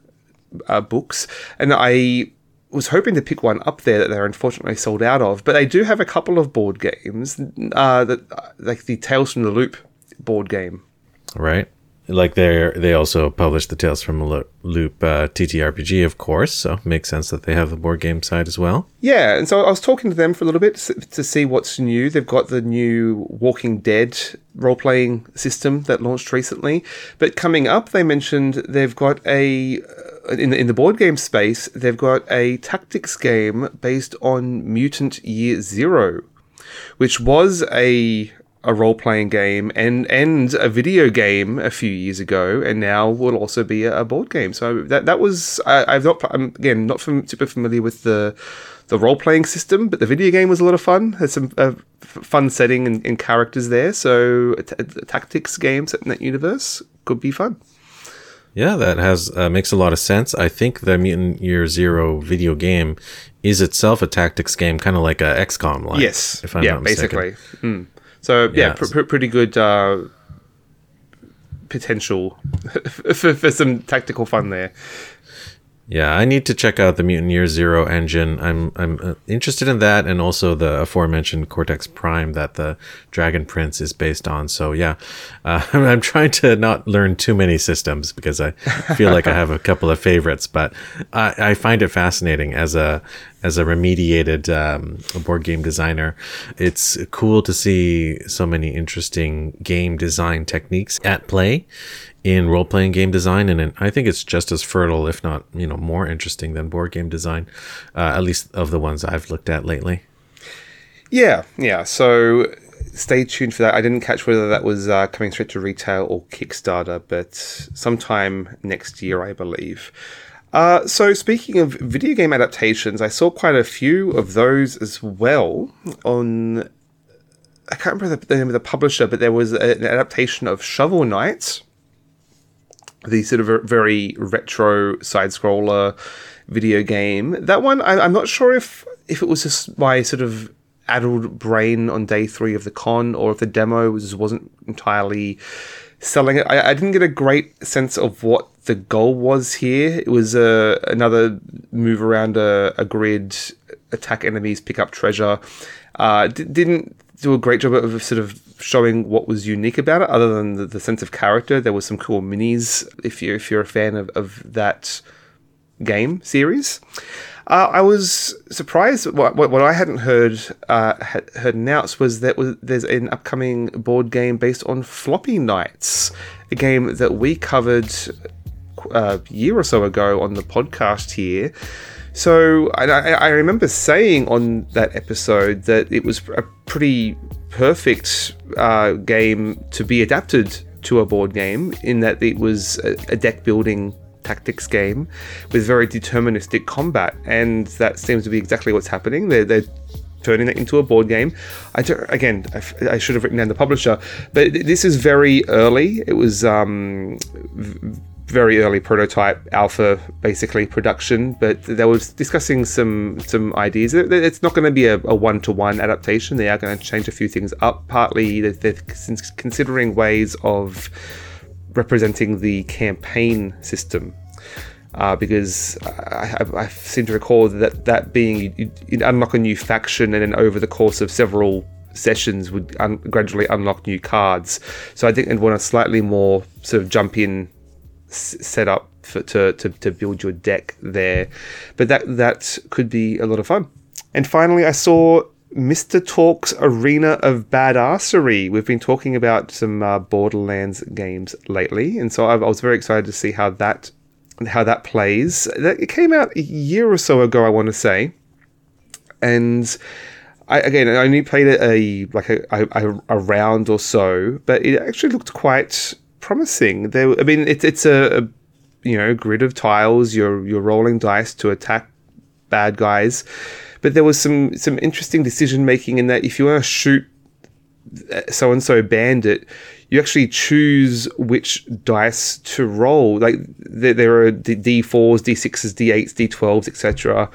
uh, books, and I was hoping to pick one up there that they're unfortunately sold out of. But they do have a couple of board games, uh, that like the Tales from the Loop board game. right? Like they they also publish the Tales from a Loop uh, TTRPG, of course, so makes sense that they have the board game side as well. Yeah, and so I was talking to them for a little bit to see what's new. They've got the new Walking Dead role playing system that launched recently, but coming up, they mentioned they've got a uh, in the, in the board game space. They've got a tactics game based on Mutant Year Zero, which was a a role playing game and and a video game a few years ago, and now will also be a, board game. So that that was I, I've not I'm again not fam- super familiar with the the role playing system, but the video game was a lot of fun. Had some uh, f- fun setting and, and characters there. So a, t- a tactics games in that universe could be fun. Yeah, that has uh, makes a lot of sense. I think the Mutant Year Zero video game is itself a tactics game, kind of like a XCOM. Like, yes, if I'm yeah, not mistaken. basically. Mm. So yeah, Yeah, pr- pr- pretty good uh, potential for, for some tactical fun there. Yeah, I need to check out the Mutant Year Zero engine. I'm I'm uh, interested in that, and also the aforementioned Cortex Prime that the Dragon Prince is based on. So yeah, uh, I'm trying to not learn too many systems because I feel like I have a couple of favorites, but I, I find it fascinating as a as a remediated um, board game designer. It's cool to see so many interesting game design techniques at play in role playing game design, and I think it's just as fertile, if not you know more interesting than board game design, uh, at least of the ones I've looked at lately. Yeah, yeah. So stay tuned for that. I didn't catch whether that was uh, coming straight to retail or Kickstarter, but sometime next year, I believe. Uh, so speaking of video game adaptations, I saw quite a few of those as well on. I can't remember the, the name of the publisher, but there was an adaptation of Shovel Knight, the sort of very retro side scroller video game. That one, I, I'm not sure if if it was just my sort of addled brain on day three of the con, or if the demo was, wasn't entirely selling it. I, I didn't get a great sense of what the goal was here. It was uh, another move around a, a grid, attack enemies, pick up treasure. Uh, d- didn't do a great job of sort of showing what was unique about it, other than the, the sense of character. There was some cool minis if you if you're a fan of, of that game series. Uh, I was surprised. What, what, I hadn't heard uh, had heard announced was that was, there's an upcoming board game based on Floppy Knights, a game that we covered uh, a year or so ago on the podcast here. So I, I remember saying on that episode that it was a pretty perfect uh, game to be adapted to a board game in that it was a, deck building tactics game with very deterministic combat, and that seems to be exactly what's happening. They're, they're turning it into a board game. I don't, again, I, I, should have written down the publisher, but this is very early. It was um, very early prototype alpha basically production but they were discussing some some ideas. It's not going to be a, a one-to-one adaptation. They are going to change a few things up partly they're considering ways of representing the campaign system. Uh, because I, I, I, seem to recall that that being you, unlock a new faction and then over the course of several sessions would un- gradually unlock new cards. So I think they'd want a slightly more sort of jump in set up for, to, to, to build your deck there. But that that could be a lot of fun. And finally, I saw Mr. Torgue's Arena of Badassery. We've been talking about some uh, Borderlands games lately, and so I, I, was very excited to see how that how that plays. It came out a year or so ago, I want to say, and. I, again, I only played it a like a, a, a round or so, but it actually looked quite promising. There, I mean, it's it's a, a you know grid of tiles. You're you're rolling dice to attack bad guys, but there was some some interesting decision making in that if you want to shoot so and so bandit, you actually choose which dice to roll. Like there, there are D fours, D sixes, D eights, D twelves, etc.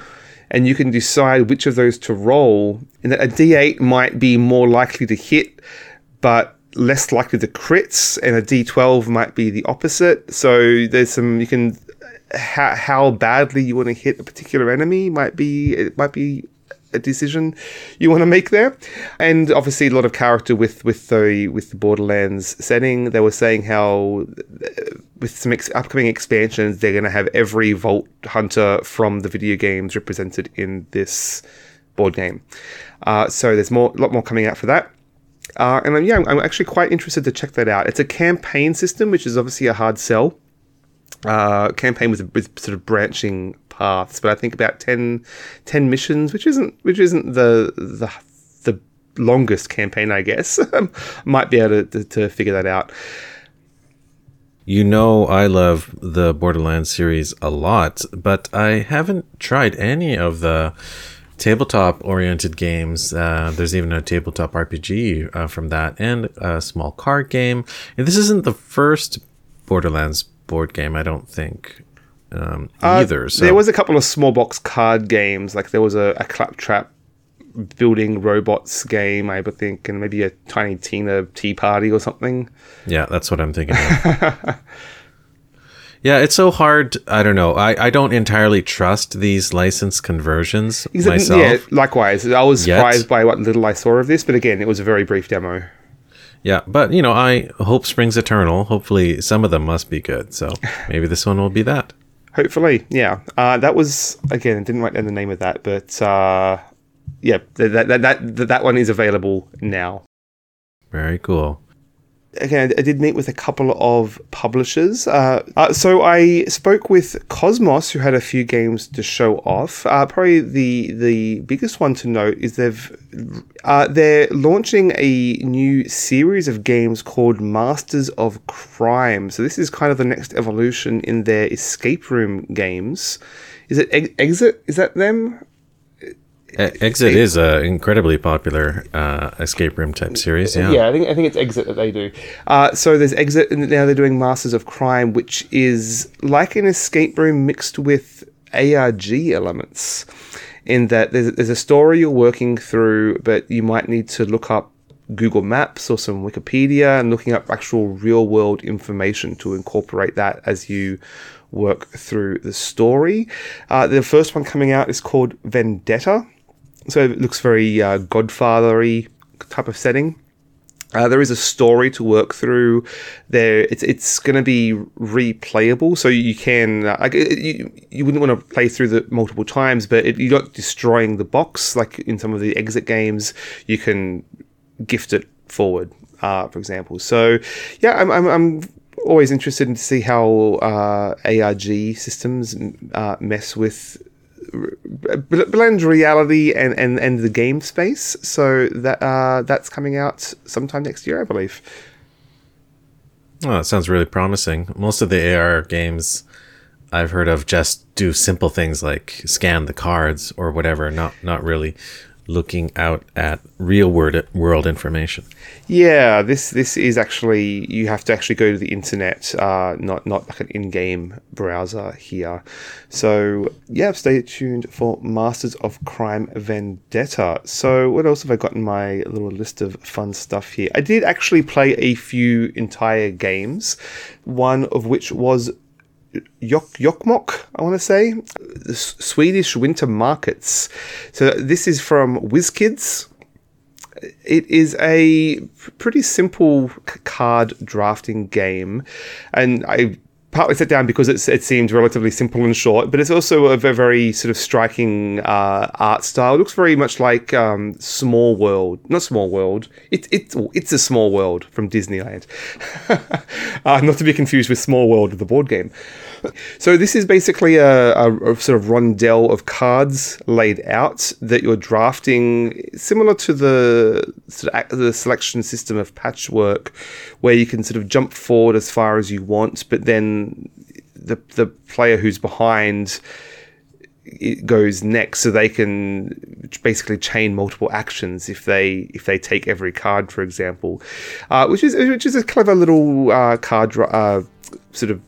And you can decide which of those to roll. And a D8 might be more likely to hit, but less likely to crits, and a D12 might be the opposite. So there's some you can how, how badly you want to hit a particular enemy might be it might be a decision you want to make there. And obviously a lot of character with with the with the Borderlands setting. They were saying how with some ex- upcoming expansions, they're going to have every Vault Hunter from the video games represented in this board game. Uh, so there's more, a lot more coming out for that. Uh, and I'm, yeah, I'm actually quite interested to check that out. It's a campaign system, which is obviously a hard sell. Uh, campaign with, with sort of branching paths, but I think about 10, 10 missions, which isn't which isn't the the the longest campaign, I guess. Might be able to, to, to figure that out. You know, I love the Borderlands series a lot, but I haven't tried any of the tabletop oriented games. Uh, there's even a tabletop RPG uh, from that, and a small card game. And this isn't the first Borderlands board game, I don't think. Um, uh, either. So. There was a couple of small box card games, like there was a, a claptrap building robots game, I would think, and maybe a Tiny Tina Tea Party or something. Yeah, that's what I'm thinking. Yeah, it's so hard. I don't know. I, I don't entirely trust these license conversions exactly, myself. Yeah, likewise. I was Yet. surprised by what little I saw of this, but again, it was a very brief demo. Yeah, but you know, I hope springs eternal. Hopefully, some of them must be good. So maybe this one will be that. Hopefully, yeah. Uh, that was again. I didn't write down the name of that, but uh, yeah, that, that that that that one is available now. Very cool again, I did meet with a couple of publishers. Uh, uh, so I spoke with KOSMOS, who had a few games to show off. Uh, probably the the biggest one to note is they've uh, they're launching a new series of games called Masters of Crime. So this is kind of the next evolution in their escape room games. Is it Exit? Is that them? Exit is an incredibly popular uh, escape room type series. Yeah, yeah, I think I think it's Exit that they do. Uh, so there's Exit, and now they're doing Masters of Crime, which is like an escape room mixed with ARG elements. in that there's, there's a story you're working through, but you might need to look up Google Maps or some Wikipedia and looking up actual real world information to incorporate that as you work through the story. Uh, the first one coming out is called Vendetta. So it looks very uh, Godfathery type of setting. Uh, there is a story to work through. There, it's it's going to be replayable, so you can uh, like you, you wouldn't want to play through the multiple times, but it, you're not destroying the box like in some of the exit games. You can gift it forward, uh, for example. So, yeah, I'm, I'm, I'm always interested in to see how uh, ARG systems uh, mess with blend reality and, and, and the game space. So that uh, that's coming out sometime next year, I believe. Oh, that sounds really promising. Most of the AR games I've heard of just do simple things like scan the cards or whatever, not not really looking out at real world world information. Yeah, this this is actually you have to actually go to the internet, uh, not not like an in-game browser here. So yeah, stay tuned for Masters of Crime Vendetta. So what else have I got in my little list of fun stuff here? I did actually play a few entire games, one of which was Yok Jokkmokk, I want to say, the Swedish winter markets. So this is from WizKids. It is a pretty simple card drafting game, and I partly set down because it seems relatively simple and short, but it's also a very, very sort of striking uh, art style. It looks very much like um, Small World, not Small World. It, it, it's a Small World from Disneyland, uh, not to be confused with Small World, the board game. So this is basically a, a, a, sort of rondel of cards laid out that you're drafting, similar to the sort of the selection system of Patchwork, where you can sort of jump forward as far as you want, but then the the player who's behind it goes next so they can basically chain multiple actions if they if they take every card for example uh, which is which is a clever little uh, card uh, sort of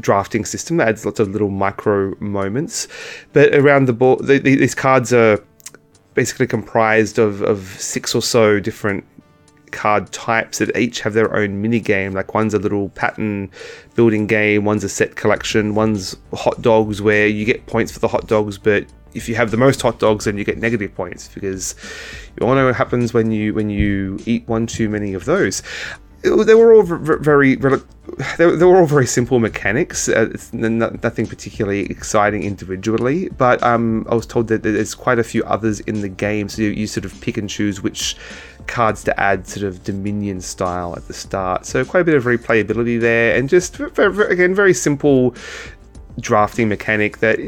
drafting system that adds lots of little micro moments. But around the board, the, the, these cards are basically comprised of, of six or so different card types that each have their own mini game. Like one's a little pattern building game, one's a set collection, one's hot dogs where you get points for the hot dogs, but if you have the most hot dogs, then you get negative points because you all know what happens when you when you eat one too many of those they were all very, very they were all very simple mechanics. Uh, nothing particularly exciting individually, but um, I was told that there's quite a few others in the game, so you, you, sort of pick and choose which cards to add, sort of Dominion style at the start. So quite a bit of replayability there, and just again very simple drafting mechanic that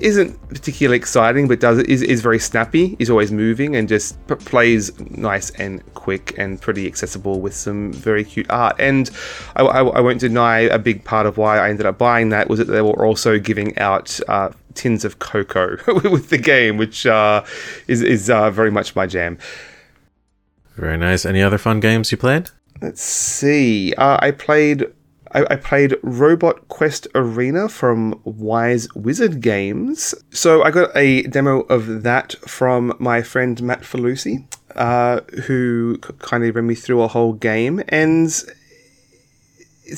isn't particularly exciting, but does is, is very snappy. Is always moving and just p- plays nice and quick and pretty accessible with some very cute art. And I, I, I, won't deny a big part of why I ended up buying that was that they were also giving out. Uh, tins of cocoa with the game, which uh, is is uh, very much my jam. Very nice. Any other fun games you played? Let's see. Uh, I played I, I, played Robot Quest Arena from Wise Wizard Games. So I got a demo of that from my friend Matt Falusi, uh, who kindly ran me through a whole game. And so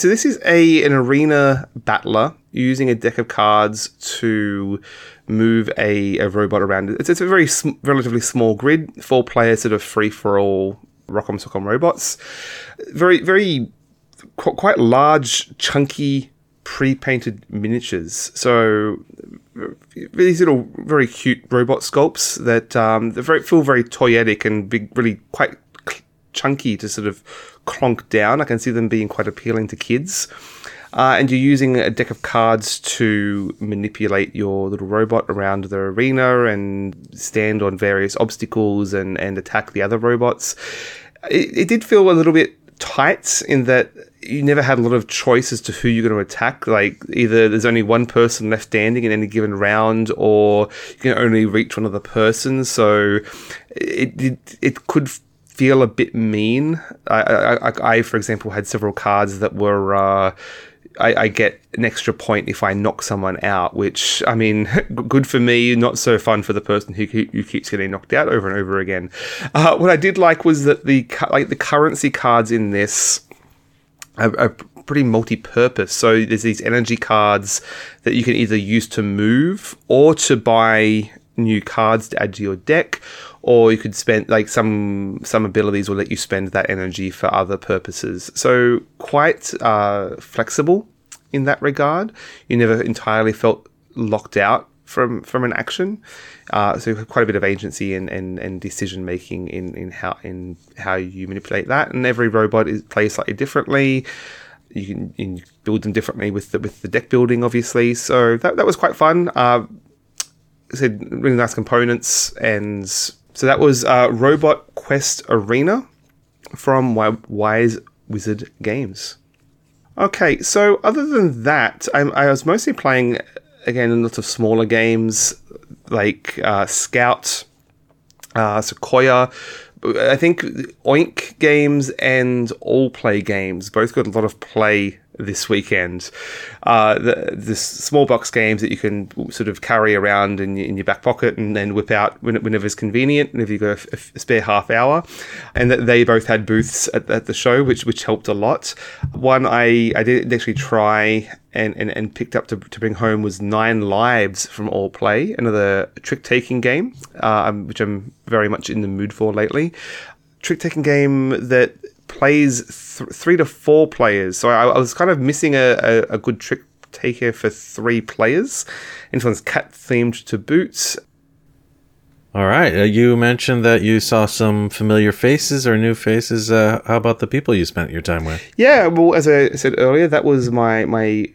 this is a an arena battler using a deck of cards to move a, a robot around. It's, it's a very sm- relatively small grid, four players sort of free for all Rock'em Sock'em robots. Very very quite large, chunky, pre-painted miniatures. So these little, very cute robot sculpts that um, they very, feel very toyetic and big, really quite chunky to sort of clonk down. I can see them being quite appealing to kids. Uh, and you're using a deck of cards to manipulate your little robot around the arena and stand on various obstacles and, and attack the other robots. It, it did feel a little bit tight in that you never had a lot of choice as to who you're going to attack. Like either there's only one person left standing in any given round, or you can only reach one other person. So it it, it could feel a bit mean. I, I, I, for example, had several cards that were. Uh, I, I, get an extra point if I knock someone out, which I mean, good for me, not so fun for the person who, who keeps getting knocked out over and over again. Uh, what I did like was that the like the currency cards in this are, are pretty multi-purpose. So there's these energy cards that you can either use to move or to buy new cards to add to your deck or you could spend like some some abilities will let you spend that energy for other purposes. So quite uh, flexible in that regard. You never entirely felt locked out from from an action. Uh, so quite a bit of agency and, and, and decision making in, in how in how you manipulate that. And every robot is plays slightly differently. You can, you can build them differently with the with the deck building, obviously. So that, that was quite fun. Uh, said really nice components and so that was uh, Robot Quest Arena from Wise Wizard Games. Okay, so other than that, I, I was mostly playing again lots of smaller games like uh, Scout, uh, Sequoia. I think Oink games and All Play games both got a lot of play this weekend. Uh, the, the small box games that you can sort of carry around in, in your back pocket and then whip out whenever it's convenient, and if you've got a, spare half hour. And that they both had booths at, at, the show, which which helped a lot. One I, I did actually try and, and, and picked up to, to bring home was Nine Lives from All Play, another trick taking game, uh, which I'm very much in the mood for lately. Trick taking game that plays th- three to four players. So I, I was kind of missing a, a, a, good trick taker for three players. And this one's cat themed to boots. All right. Uh, you mentioned that you saw some familiar faces or new faces. Uh, how about the people you spent your time with? Yeah, well, as I said earlier, that was my my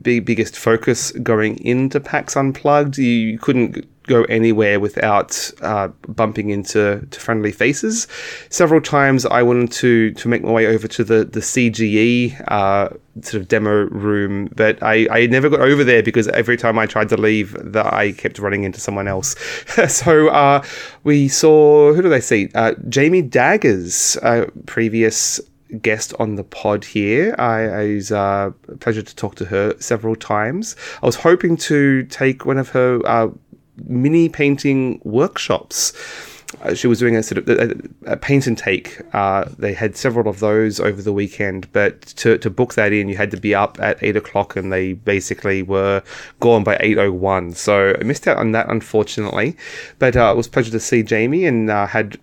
big biggest focus going into PAX Unplugged. You couldn't go anywhere without uh, bumping into to friendly faces. Several times I wanted to to make my way over to the the CGE uh, sort of demo room, but I, I never got over there because every time I tried to leave, that I kept running into someone else. so uh, we saw who did I see? Uh, Jamie Daggers, uh, previous guest on the pod here. I, it was uh, a pleasure to talk to her several times. I was hoping to take one of her uh, mini painting workshops. Uh, she was doing a sort of a, a paint and take. Uh, they had several of those over the weekend, but to, to book that in, you had to be up at eight o'clock, and they basically were gone by eight oh one. So I missed out on that, unfortunately. But uh, it was a pleasure to see Jamie, and uh, had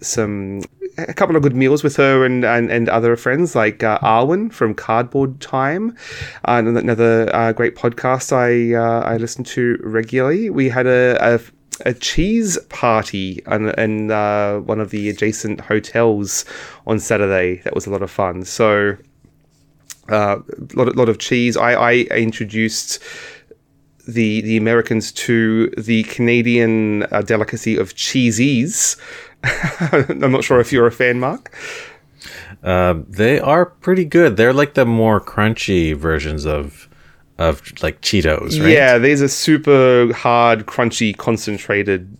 some a couple of good meals with her and and, and other friends like uh, Arwen from Cardboard Time, uh, another uh, great podcast I uh, I listen to regularly. We had a, a a cheese party in, in uh, one of the adjacent hotels on Saturday. That was a lot of fun. So, a uh, lot, lot of cheese. I, I introduced the the Americans to the Canadian uh, delicacy of cheesies, I'm not sure if you're a fan, Mark. Uh, they are pretty good. They're like the more crunchy versions of of like Cheetos, right? Yeah, these are super hard, crunchy, concentrated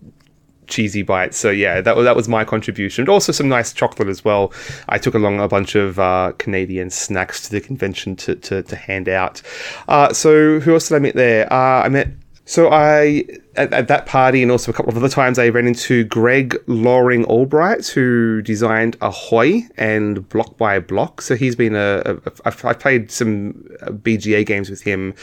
cheesy bites. So yeah, that that was my contribution. But also some nice chocolate as well. I took along a bunch of uh, Canadian snacks to the convention to to, to hand out. Uh, so who else did I meet there? Uh, I met. So I at, at, that party and also a couple of other times, I ran into Greg Loring Albright, who designed Ahoy and Block by Block. So he's been a, a, a I've played some BGA games with him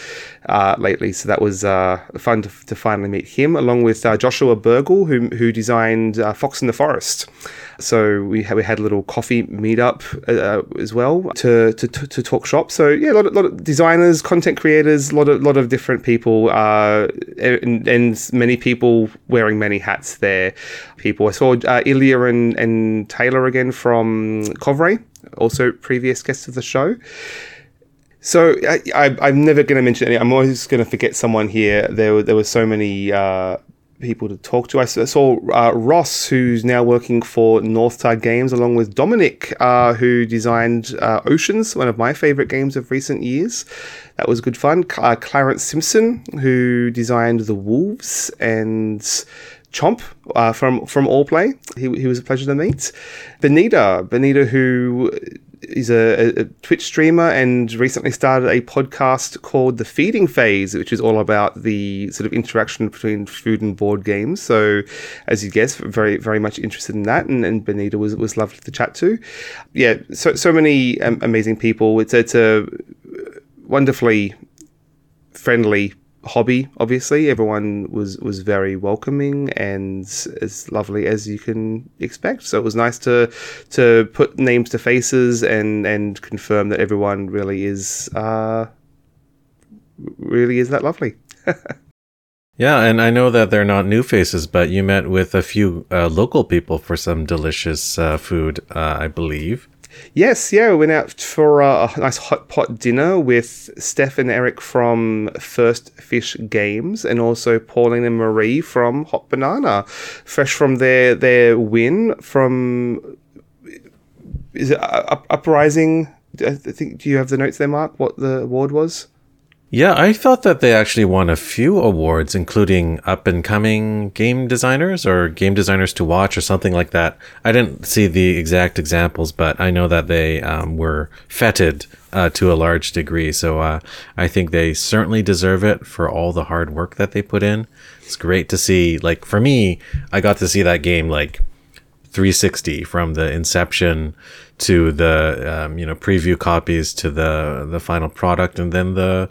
uh, lately, so that was uh, fun to, to, finally meet him, along with uh, Joshua Buergel, who who designed uh, Fox in the Forest. So we had, we had a little coffee meetup uh, as well to, to, to, talk shop. So yeah, a lot, of, lot of designers, content creators, a lot of lot of different people, uh, and, and, many people wearing many hats there. People I saw uh, Ilya and, and Taylor again from Kovray, also previous guests of the show. So I, am never going to mention any. I'm always going to forget someone here. There, there were so many uh, people to talk to. I saw uh, Ross, who's now working for North Star Games, along with Dominic, uh, who designed uh, Oceans, one of my favorite games of recent years. That was good fun. Uh, Clarence Simpson, who designed The Wolves and Chomp uh, from from All Play. He, he was a pleasure to meet. Benita, Benita, who he's a, a, Twitch streamer and recently started a podcast called The Feeding Phase, which is all about the sort of interaction between food and board games. So, as you guess, very very much interested in that, and, and Benita was was lovely to chat to. Yeah, so so many um, amazing people. It's it's a wonderfully friendly hobby. Obviously, everyone was was very welcoming and as lovely as you can expect. So it was nice to to put names to faces and and confirm that everyone really is uh, really is that lovely. yeah, and I know that they're not new faces, but you met with a few uh, local people for some delicious uh, food, uh, I believe. Yes, yeah, we went out for uh, a nice hot pot dinner with Steph and Eric from First Fish Games, and also Pauline and Marie from Hot Banana, fresh from their their win from is it uh, Uprising? I think. Do you have the notes there, Mark? What the award was? Yeah, I thought that they actually won a few awards, including up and coming game designers or game designers to watch or something like that. I didn't see the exact examples, but I know that they um, were feted uh, to a large degree. So uh, I think they certainly deserve it for all the hard work that they put in. It's great to see. Like for me, I got to see that game like 360 from the inception to the um, you know preview copies to the the final product and then the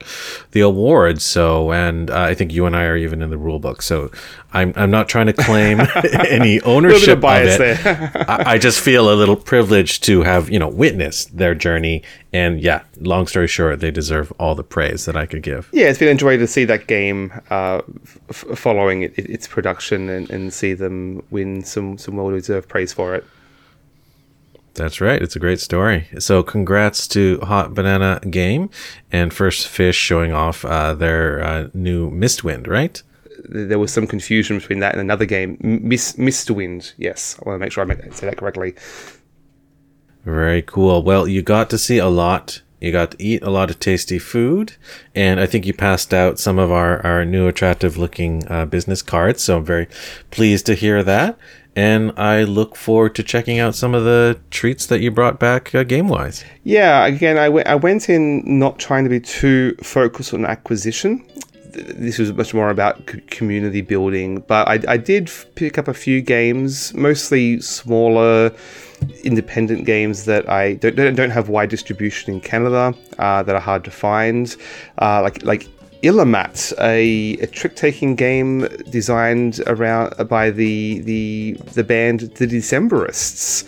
the awards so and uh, i think you and i are even in the rule book. So i'm i'm not trying to claim any ownership of, of it. I, I, just feel a little privileged to have you know witnessed their journey. And yeah long story short they deserve all the praise that i could give. Yeah it's been enjoyable to see that game uh, f- following it, its production and, and see them win some some well deserved praise for it that's right. It's a great story. So, congrats to Hot Banana Game and First Fish showing off uh, their uh, new Mistwind, right? There was some confusion between that and another game, Miss Mistwind. Yes, I want to make sure I make, say that correctly. Very cool. Well, you got to see a lot. You got to eat a lot of tasty food, and I think you passed out some of our, our new attractive looking uh, business cards. So I'm very pleased to hear that and I look forward to checking out some of the treats that you brought back uh, game wise. Yeah, again, I, w- I went in not trying to be too focused on acquisition. This was much more about community building, but I, I did pick up a few games, mostly smaller independent games that I don't, don't have wide distribution in Canada uh, that are hard to find, uh, like like Illimat, a, a trick-taking game designed around by the the the band The Decemberists,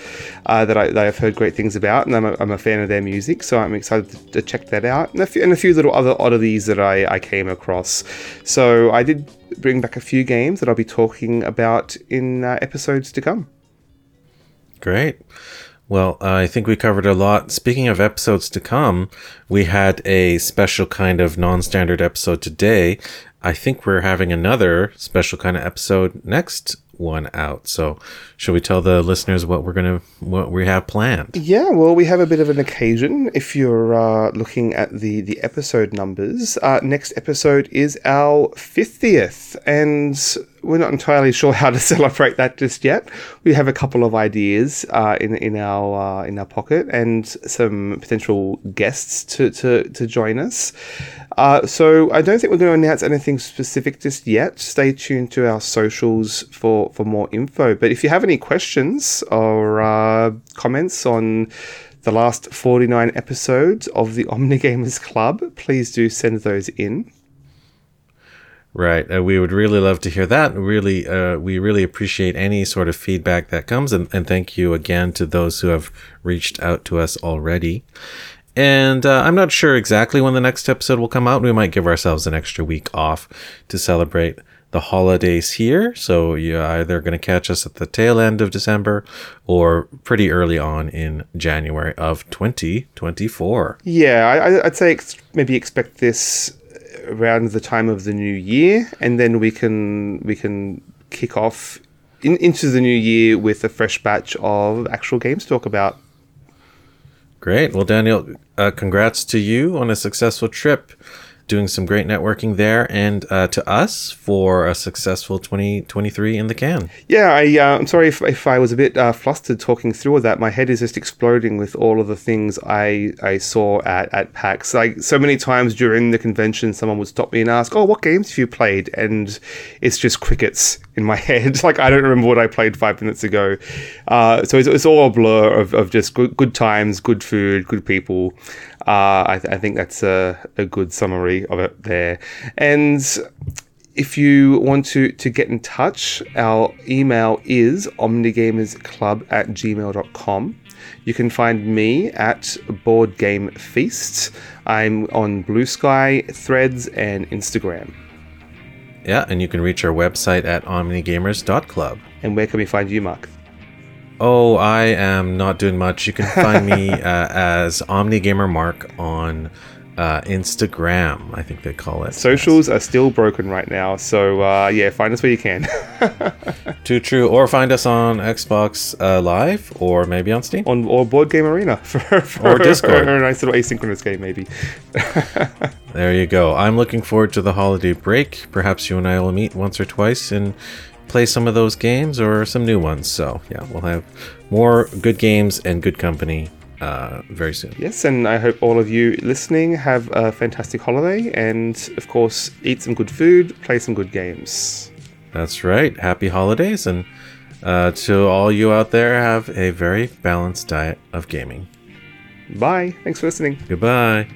uh, that, I, that I've heard great things about, and I'm a, I'm a fan of their music, so I'm excited to, to check that out, and a, few, and a few little other oddities that I, I came across. So I did bring back a few games that I'll be talking about in uh, episodes to come. Great. Well, I think we covered a lot. Speaking of episodes to come, we had a special kind of non standard episode today. I think we're having another special kind of episode next one out. So, should we tell the listeners what we're gonna what we have planned? Yeah, well, we have a bit of an occasion. If you're uh, looking at the the episode numbers, uh, next episode is our fiftieth, and we're not entirely sure how to celebrate that just yet. We have a couple of ideas uh, in in our uh, in our pocket and some potential guests to to, to join us. Uh, so I don't think we're going to announce anything specific just yet. Stay tuned to our socials for for more info. But if you have any questions or uh, comments on the last 49 episodes of the Omnigamers Club, please do send those in. Right. Uh, we would really love to hear that. Really, uh, we really appreciate any sort of feedback that comes. And, and, thank you again to those who have reached out to us already. And uh, I'm not sure exactly when the next episode will come out. We might give ourselves an extra week off to celebrate the holidays here. So you're either going to catch us at the tail end of December or pretty early on in January of 2024. Yeah, I, would say ex- maybe expect this around the time of the new year, and then we can we can kick off in, into the new year with a fresh batch of actual games to talk about. Great. Well, Daniel, uh, congrats to you on a successful trip doing some great networking there, and uh, to us for a successful 2023 in the can. Yeah, I, uh, I'm sorry if, if I was a bit uh, flustered talking through all that. My head is just exploding with all of the things I, I saw at, at PAX. Like so many times during the convention, someone would stop me and ask, "Oh, what games have you played?" And it's just crickets in my head. like I don't remember what I played five minutes ago. Uh, so it's, it's, all a blur of, of just good, good times, good food, good people. Uh, I, th- I, think that's a, a good summary of it there. And if you want to, to get in touch, our email is omnigamersclub at gmail.com. You can find me at Board Game Feast. I'm on Bluesky, Threads, and Instagram. Yeah, and you can reach our website at omnigamers.club. And where can we find you, Mark? Oh, I am not doing much. You can find me uh, as OmniGamer Mark on uh, Instagram, I think they call it. Socials yes. are still broken right now, so uh, yeah, find us where you can. Too true. Or find us on Xbox uh, Live, or maybe on Steam, on or Board Game Arena for, for or Discord, or a nice little asynchronous game, maybe. There you go. I'm looking forward to the holiday break. Perhaps you and I will meet once or twice and play some of those games or some new ones. So yeah, we'll have more good games and good company uh, very soon. Yes, and I hope all of you listening have a fantastic holiday and, of course, eat some good food, play some good games. That's right. Happy holidays, and uh, to all you out there, have a very balanced diet of gaming. Bye. Thanks for listening. Goodbye.